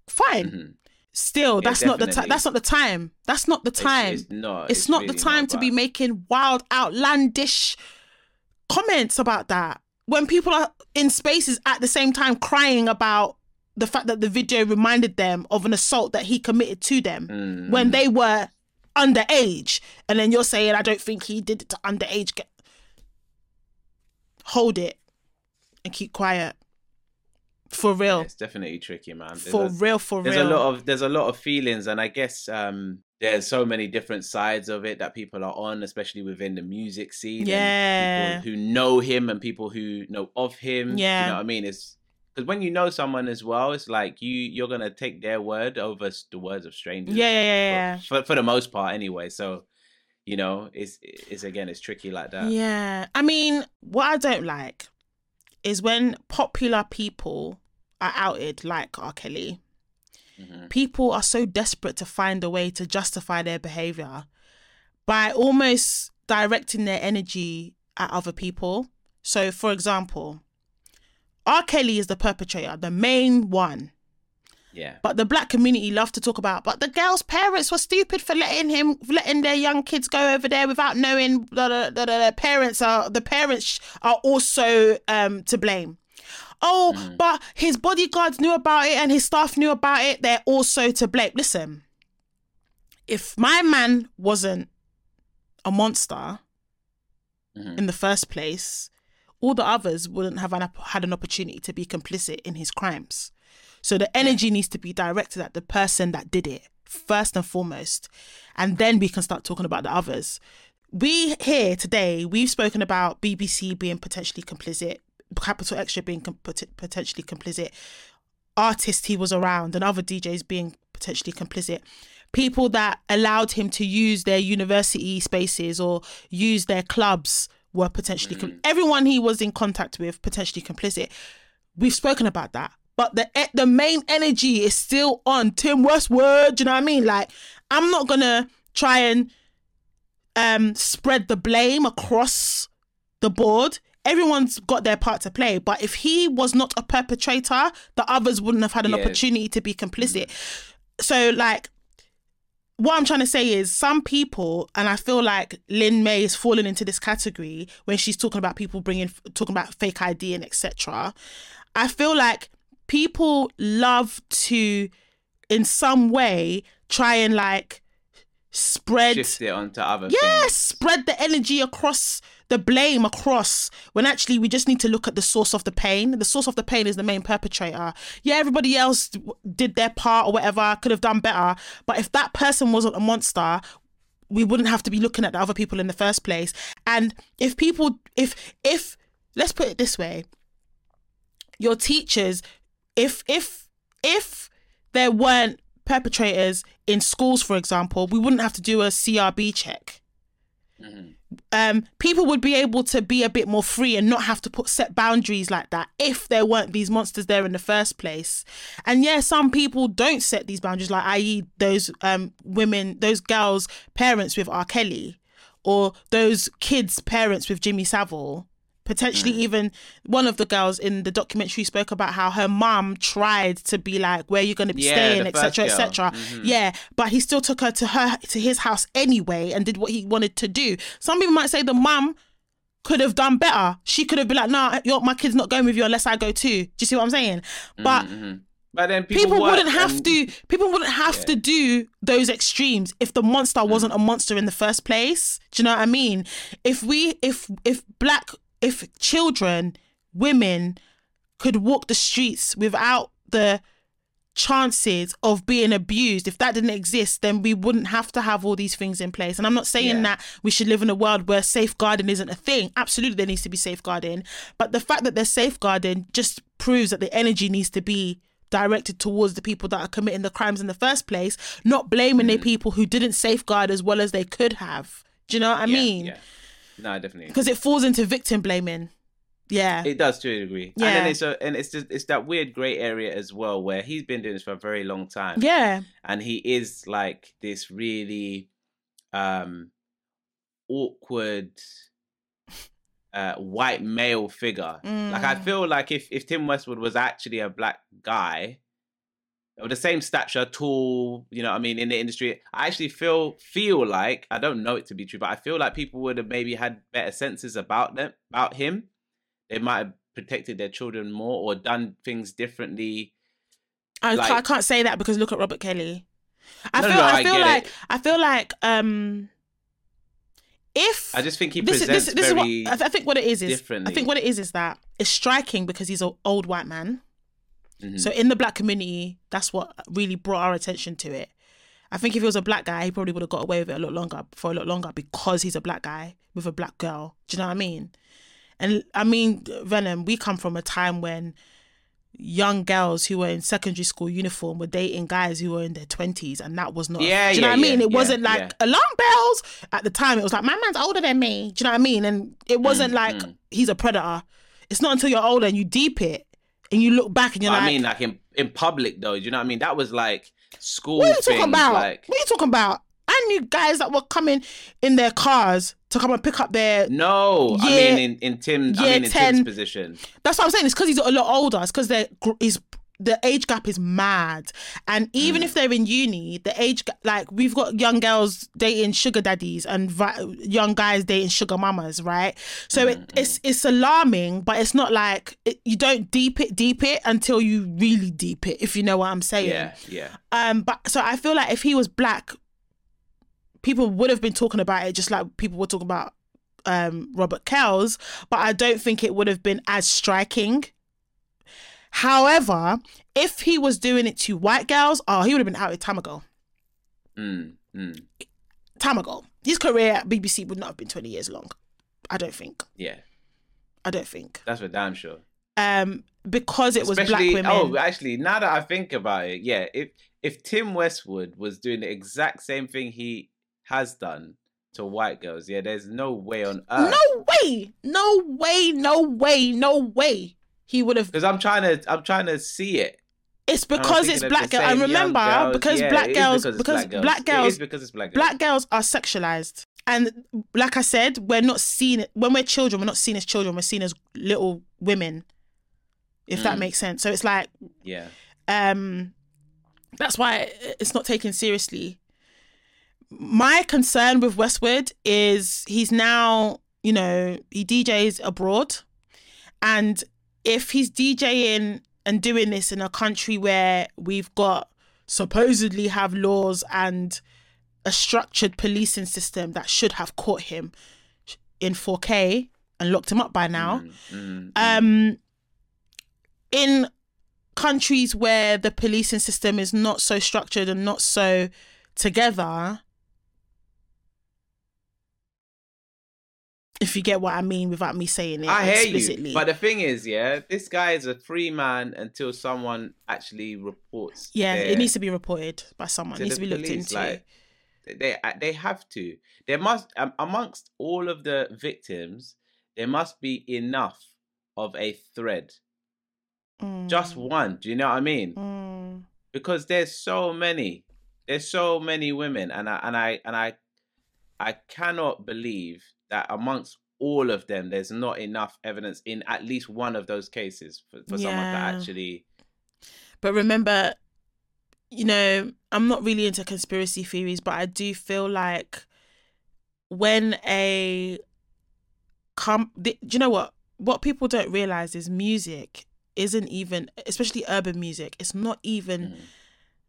Speaker 2: fine
Speaker 1: Mhm.
Speaker 2: Still
Speaker 1: Yeah,
Speaker 2: that's not the time that's not the time. That's not the time
Speaker 1: It's, not.
Speaker 2: it's, not
Speaker 1: really
Speaker 2: the time to be making wild outlandish comments about that. When people are in spaces at the same time crying about the fact that the video reminded them of an assault that he committed to them
Speaker 1: Mm,
Speaker 2: when they were underage. And then you're saying i don't think he did it to underage. Get hold it and keep quiet for
Speaker 1: yeah,
Speaker 2: real
Speaker 1: it's definitely tricky, man. There's
Speaker 2: for
Speaker 1: a-
Speaker 2: real for
Speaker 1: there's
Speaker 2: real There's
Speaker 1: a lot of there's a lot of feelings and i guess um there's so many different sides of it that people are on especially within the music scene
Speaker 2: Yeah.
Speaker 1: people who know him and people who know of him
Speaker 2: Yeah.
Speaker 1: you know what i mean it's because when you know someone as well it's like you you're gonna take their word over the words of strangers
Speaker 2: yeah yeah yeah yeah
Speaker 1: for, for the most part anyway so you know it's it's again it's tricky like that
Speaker 2: Yeah. I mean, what I don't like is when popular people are outed, like R. Kelly.
Speaker 1: Mhm.
Speaker 2: People are so desperate to find a way to justify their behavior by almost directing their energy at other people. So, for example, R. Kelly is the perpetrator, the main one.
Speaker 1: Yeah
Speaker 2: But the black community love to talk about, but the girl's parents were stupid for letting him, letting their young kids go over there without knowing that the, the, the parents are, the parents are also um, to blame. Oh, but his bodyguards knew about it and his staff knew about it. They're also to blame. Listen, if my man wasn't a monster
Speaker 1: Mhm.
Speaker 2: in the first place, all the others wouldn't have an, had an opportunity to be complicit in his crimes. So the energy needs to be directed at the person that did it first and foremost, and then we can start talking about the others. We here today we've spoken about BBC being potentially complicit, Capital Xtra being com- potentially complicit, artist he was around, and other DJs being potentially complicit. People that allowed him to use their university spaces or use their clubs were potentially com- mm. everyone he was in contact with potentially complicit. We've spoken about that, but the the main energy is still on Tim Westwood. Do you know what I mean? Like, I'm not gonna try and um spread the blame across the board. Everyone's got their part to play, but if he was not a perpetrator, the others wouldn't have had an
Speaker 1: Yeah.
Speaker 2: opportunity to be complicit. So, like, what I'm trying to say is some people, and I feel like Lynn May is falling into this category when she's talking about people bringing, talking about fake ID and etc. I feel like people love to, in some way, try and like spread
Speaker 1: shift it onto other
Speaker 2: yeah,
Speaker 1: things.
Speaker 2: spread the energy across the blame across when actually we just need to look at the source of the pain. The source of the pain is the main perpetrator. Yeah, everybody else did their part or whatever, could have done better. But if that person wasn't a monster, we wouldn't have to be looking at the other people in the first place. And if people, if, if, let's put it this way, your teachers, if, if, if there weren't perpetrators in schools, for example, we wouldn't have to do a CRB check
Speaker 1: Mhm.
Speaker 2: um, people would be able to be a bit more free and not have to put set boundaries like that if there weren't these monsters there in the first place. And yeah, some people don't set these boundaries, like i.e., those um, women, those girls' parents with R. Kelly, or those kids' parents with Jimmy Savile. Potentially, even one of the girls in the documentary spoke about how her mom tried to be like, "Where you're going to be
Speaker 1: Yeah,
Speaker 2: staying, etc., etc."
Speaker 1: Mhm.
Speaker 2: Yeah, but he still took her to her to his house anyway and did what he wanted to do. Some people might say the mom could have done better. She could have been like, "Nah, your, my kid's not going with you unless I go too." Do you see what I'm saying? But
Speaker 1: Mhm. But then people,
Speaker 2: people wouldn't have
Speaker 1: and-
Speaker 2: to. People wouldn't have to do those extremes if the monster
Speaker 1: Mm.
Speaker 2: wasn't a monster in the first place. Do you know what I mean? If we, if if black, if children, women could walk the streets without the chances of being abused if that didn't exist then we wouldn't have to have all these things in place and i'm not saying
Speaker 1: Yeah.
Speaker 2: that we should live in a world where safeguarding isn't a thing absolutely there needs to be safeguarding but the fact that there's safeguarding just proves that the energy needs to be directed towards the people that are committing the crimes in the first place not blaming
Speaker 1: Mm.
Speaker 2: the people who didn't safeguard as well as they could have do you know what i
Speaker 1: Yeah,
Speaker 2: mean
Speaker 1: yeah. No, definitely.
Speaker 2: because it falls into victim blaming yeah
Speaker 1: It does to a degree. And
Speaker 2: Yeah.
Speaker 1: then it's a, and it's just, it's that weird grey area as well where he's been doing this for a very long time.
Speaker 2: yeah
Speaker 1: And he is like this really um awkward uh white male figure. Like I
Speaker 2: Mm.
Speaker 1: feel like if if Tim Westwood was actually a black guy of the same stature, tall, you know, what I mean, in the industry, I actually feel feel like I don't know it to be true, but I feel like people would have maybe had better senses about them, about him. They might have protected their children more or done things differently.
Speaker 2: I,
Speaker 1: Like-
Speaker 2: ca- I can't say that because look at Robert Kelly. I
Speaker 1: No,
Speaker 2: feel
Speaker 1: no,
Speaker 2: I
Speaker 1: I
Speaker 2: feel like
Speaker 1: it.
Speaker 2: I feel like um if
Speaker 1: I just think he
Speaker 2: this is
Speaker 1: presents
Speaker 2: this, this is what I, th- I think what it is is I think what it is is that it's striking because he's an old white man.
Speaker 1: Mhm.
Speaker 2: So in the black community, that's what really brought our attention to it. I think if he was a black guy, he probably would have got away with it a lot longer for a lot longer because he's a black guy with a black girl. Do you know what I mean? And I mean, Venxm, we come from a time when young girls who were in secondary school uniform were dating guys who were in their twenties, and that was not.
Speaker 1: Yeah,
Speaker 2: do you know
Speaker 1: yeah,
Speaker 2: what I mean?
Speaker 1: yeah,
Speaker 2: It wasn't
Speaker 1: yeah,
Speaker 2: like alarm bells at the time. It was like my man's older than me. Do you know what I mean? And it wasn't
Speaker 1: Mm,
Speaker 2: like
Speaker 1: mm.
Speaker 2: he's a predator. It's not until you're older and you deep it and you look back and you're like,
Speaker 1: I mean, like in, in public though, do you know what I mean? That was like school
Speaker 2: what are you
Speaker 1: things.
Speaker 2: talking about?
Speaker 1: Like
Speaker 2: What are you talking about? I knew guys that were coming in their cars to come and pick up their.
Speaker 1: no, I mean in in Tim, I mean in
Speaker 2: 10.
Speaker 1: Tim's position.
Speaker 2: That's what I'm saying. It's because he's a lot older. It's because they're gr- is the age gap is mad, and even
Speaker 1: Mm.
Speaker 2: if they're in uni, the age like we've got young girls dating sugar daddies and vi- young guys dating sugar mamas, right? So
Speaker 1: Mm-hmm.
Speaker 2: it's it's alarming, but it's not like it, you don't deep it deep it until you really deep it, if you know what I'm saying.
Speaker 1: Yeah, yeah.
Speaker 2: Um, but so I feel like if he was black, people would have been talking about it just like people were talking about um Robert Kells, but I don't think it would have been as striking. However, if he was doing it to white girls, oh, he would have been out a time ago.
Speaker 1: Mm, mm,
Speaker 2: Time ago. His career at BBC would not have been 20 years long. I don't think.
Speaker 1: yeah.
Speaker 2: I don't think.
Speaker 1: That's for damn sure.
Speaker 2: Um, because it was black women.
Speaker 1: oh, actually, now that I think about it, yeah, if if Tim Westwood was doing the exact same thing he has done to white girls, yeah, there's no way on earth.
Speaker 2: no way, no way, no way, no way. He would have
Speaker 1: Because I'm trying to, I'm trying to see it.
Speaker 2: It's because it's black
Speaker 1: the
Speaker 2: girls. And remember,
Speaker 1: girls.
Speaker 2: because
Speaker 1: Yeah,
Speaker 2: black girls,
Speaker 1: because,
Speaker 2: because black girls,
Speaker 1: because it's black girls.
Speaker 2: black girls are sexualized. And like I said, we're not seen when we're children. We're not seen as children. We're seen as little women, if that
Speaker 1: Mm.
Speaker 2: makes sense. So it's like,
Speaker 1: Yeah.
Speaker 2: um, that's why it's not taken seriously. My concern with Westwood is he's now, you know, he DJs abroad, and if he's DJing and doing this in a country where we've got supposedly have laws and a structured policing system that should have caught him in 4K and locked him up by now.
Speaker 1: Mm, mm, mm.
Speaker 2: Um, in countries where the policing system is not so structured and not so together, if you get what I mean without me saying it
Speaker 1: I hear
Speaker 2: explicitly.
Speaker 1: you. But the thing is, yeah, this guy is a free man until someone actually reports.
Speaker 2: yeah,
Speaker 1: their-
Speaker 2: it needs to be reported by someone. It needs to be looked into.
Speaker 1: like, they they have to. There must um, amongst all of the victims, there must be enough of a thread. Just
Speaker 2: Mm,
Speaker 1: one. Do you know what I mean?
Speaker 2: mm.
Speaker 1: Because there's so many. There's so many women, and I and I and I, I cannot believe that amongst all of them, there's not enough evidence in at least one of those cases for, for someone to
Speaker 2: Yeah.
Speaker 1: actually.
Speaker 2: But remember, you know, I'm not really into conspiracy theories, but I do feel like when a come, do you know what? What people don't realize is music isn't even, especially urban music. It's not even
Speaker 1: Mm.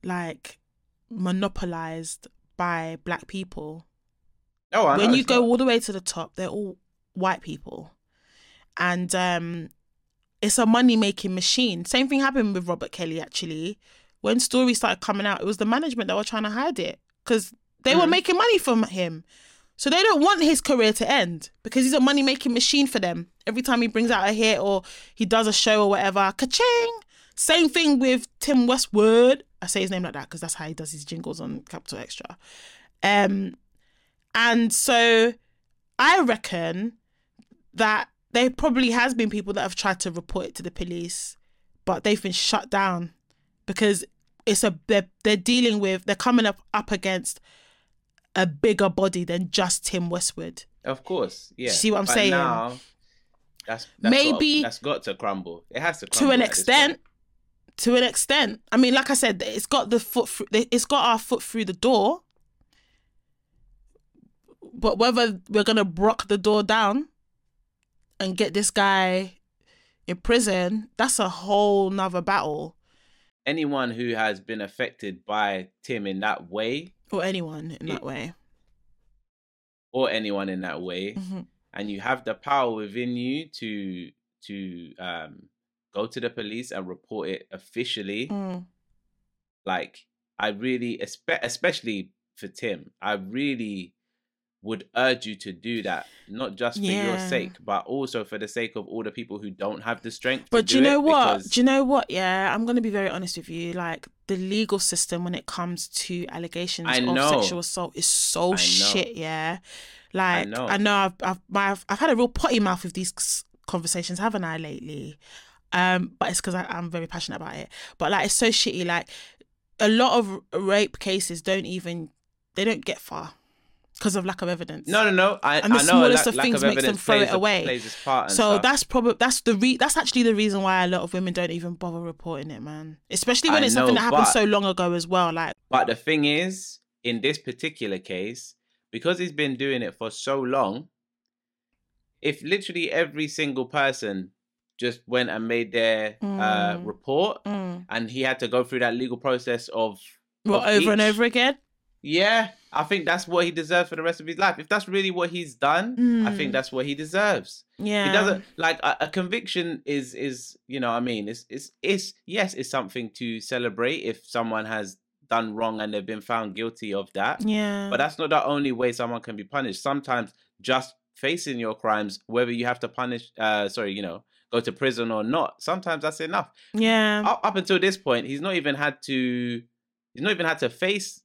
Speaker 2: like monopolized by black people.
Speaker 1: Oh, I
Speaker 2: when you go all the way to the top, they're all white people, and um, it's a money making machine. Same thing happened with Robert Kelly actually. when stories started coming out, it was the management that were trying to hide it because they were making money from him. So they don't want his career to end because he's a money making machine for them. Every time he brings out a hit or he does a show or whatever, ka-ching. Same thing with Tim Westwood. I say his name like that because that's how he does his jingles on Capital Xtra. Um, and so I reckon that there probably has been people that have tried to report it to the police, but they've been shut down because it's a they're, they're dealing with they're coming up up against a bigger body than just Tim Westwood.
Speaker 1: Of course, yeah.
Speaker 2: See what I'm
Speaker 1: But
Speaker 2: saying?
Speaker 1: Now, that's, that's
Speaker 2: Maybe-
Speaker 1: got, that's got to crumble. It has to
Speaker 2: to an extent to an extent i mean like i said it's got the foot through, it's got our foot through the door but whether we're gonna brock the door down and get this guy in prison that's a whole nother battle
Speaker 1: Anyone who has been affected by Tim in that way,
Speaker 2: or anyone in that way
Speaker 1: or anyone in that way,
Speaker 2: Mhm.
Speaker 1: and you have the power within you to to um go to the police and report it officially
Speaker 2: Mm.
Speaker 1: like i really especially for tim i really would urge you to do that not just for your sake but also for the sake of all the people who don't have the strength
Speaker 2: But
Speaker 1: to
Speaker 2: do you know what?
Speaker 1: because-
Speaker 2: Do you know what? Yeah, I'm gonna be very honest with you. Like the legal system when it comes to allegations
Speaker 1: I
Speaker 2: of sexual assault is so
Speaker 1: I
Speaker 2: shit. Yeah, like
Speaker 1: know.
Speaker 2: I know I've I've my, I've had a real potty mouth with these conversations, haven't I, lately? Um, but it's because I'm very passionate about it. But like it's so shitty. Like a lot of rape cases don't even they don't get far because of lack of evidence.
Speaker 1: no no no i,
Speaker 2: And the
Speaker 1: I know
Speaker 2: smallest of
Speaker 1: lack
Speaker 2: things
Speaker 1: of
Speaker 2: makes them throw it away.
Speaker 1: plays its part and
Speaker 2: So
Speaker 1: stuff.
Speaker 2: that's probably that's the re- that's actually the reason why a lot of women don't even bother reporting it, man. Especially when
Speaker 1: I
Speaker 2: it's something that happened
Speaker 1: but-
Speaker 2: so long ago as well. Like,
Speaker 1: But the thing is, in this particular case, because he's been doing it for so long, if literally every single person just went and made their uh,
Speaker 2: Mm.
Speaker 1: report
Speaker 2: mm,
Speaker 1: and he had to go through that legal process of,
Speaker 2: well,
Speaker 1: Of
Speaker 2: over and over again.
Speaker 1: yeah, I think that's what he deserves for the rest of his life. If that's really what he's done, I think
Speaker 2: Mm.
Speaker 1: that's what he deserves.
Speaker 2: Yeah,
Speaker 1: He doesn't like a, a conviction is is you know what I mean it's it's it's yes it's something to celebrate if someone has done wrong and they've been found guilty of that.
Speaker 2: Yeah,
Speaker 1: But that's not the only way someone can be punished. Sometimes just facing your crimes, whether you have to punish, uh, sorry, you know, go to prison or not, sometimes that's enough.
Speaker 2: yeah,
Speaker 1: Up, up until this point, he's not even had to, he's not even had to face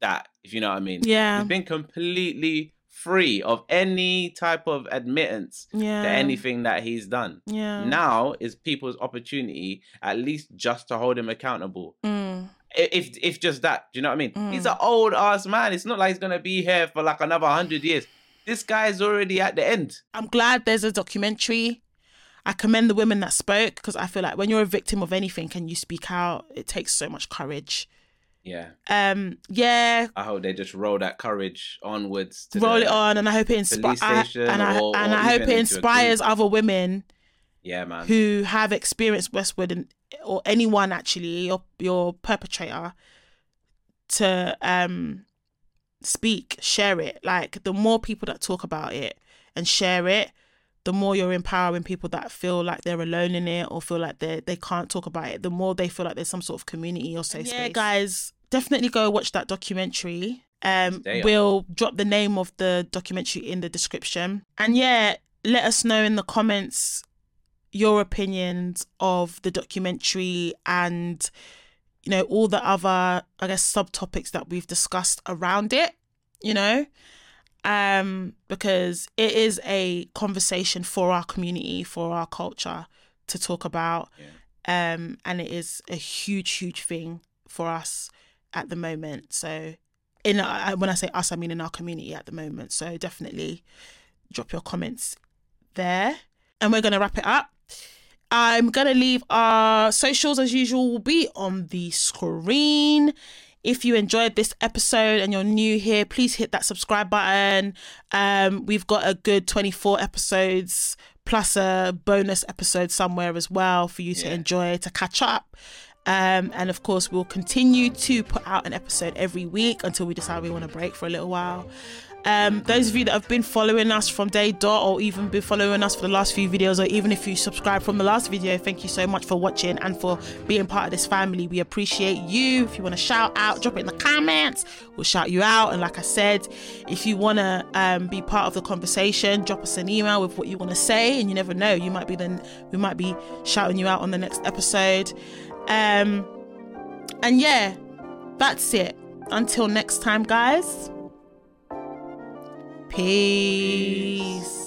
Speaker 1: that, if you know what I mean.
Speaker 2: yeah,
Speaker 1: He's been completely free of any type of admittance
Speaker 2: yeah,
Speaker 1: to anything that he's done.
Speaker 2: Yeah.
Speaker 1: Now is people's opportunity, at least just to hold him accountable
Speaker 2: Mm,
Speaker 1: if if just that, do you know what I mean? He's
Speaker 2: Mm.
Speaker 1: an old ass man. It's not like he's gonna be here for like another hundred years. This guy's already at the end.
Speaker 2: I'm glad there's a documentary. I commend the women that spoke because I feel like when you're a victim of anything can you speak out, it takes so much courage.
Speaker 1: Yeah,
Speaker 2: Um, yeah,
Speaker 1: I hope they just roll that courage onwards. To
Speaker 2: roll
Speaker 1: the,
Speaker 2: it on, and I hope it inspires. And I
Speaker 1: or-
Speaker 2: and
Speaker 1: or
Speaker 2: I hope it inspires other women
Speaker 1: Yeah, man.
Speaker 2: who have experienced Westwood and or anyone actually, your your perpetrator, to um speak, share it. Like the more people that talk about it and share it, the more you're empowering people that feel like they're alone in it or feel like they they can't talk about it. The more they feel like there's some sort of community or safe
Speaker 1: Yeah,
Speaker 2: space. guys, definitely go watch that documentary. Um, we'll drop the name of the documentary in the description. And yeah, let us know in the comments your opinions of the documentary and you know all the other i guess subtopics that we've discussed around it you know? Um because it is a conversation for our community for our culture to talk about. Um and it is a huge huge thing for us at the moment so in uh, when i say us i mean in our community at the moment so definitely drop your comments there and we're going to wrap it up I'm going to leave our socials as usual will be on the screen. If you enjoyed this episode and you're new here, please hit that subscribe button. Um, we've got a good 24 episodes plus a bonus episode somewhere as well for you to
Speaker 1: Yeah.
Speaker 2: enjoy to catch up. Um, and of course, we'll continue to put out an episode every week until we decide we want to break for a little while. Um, those of you that have been following us from day dot or even been following us for the last few videos or even if you subscribe from the last video, thank you so much for watching and for being part of this family. We appreciate you. If you want to shout out, drop it in the comments. We'll shout you out. And like I said, if you want to um, be part of the conversation, drop us an email with what you want to say. And you never know, you might be then we might be shouting you out on the next episode. Um, and yeah, that's it. Until next time, guys. Peace.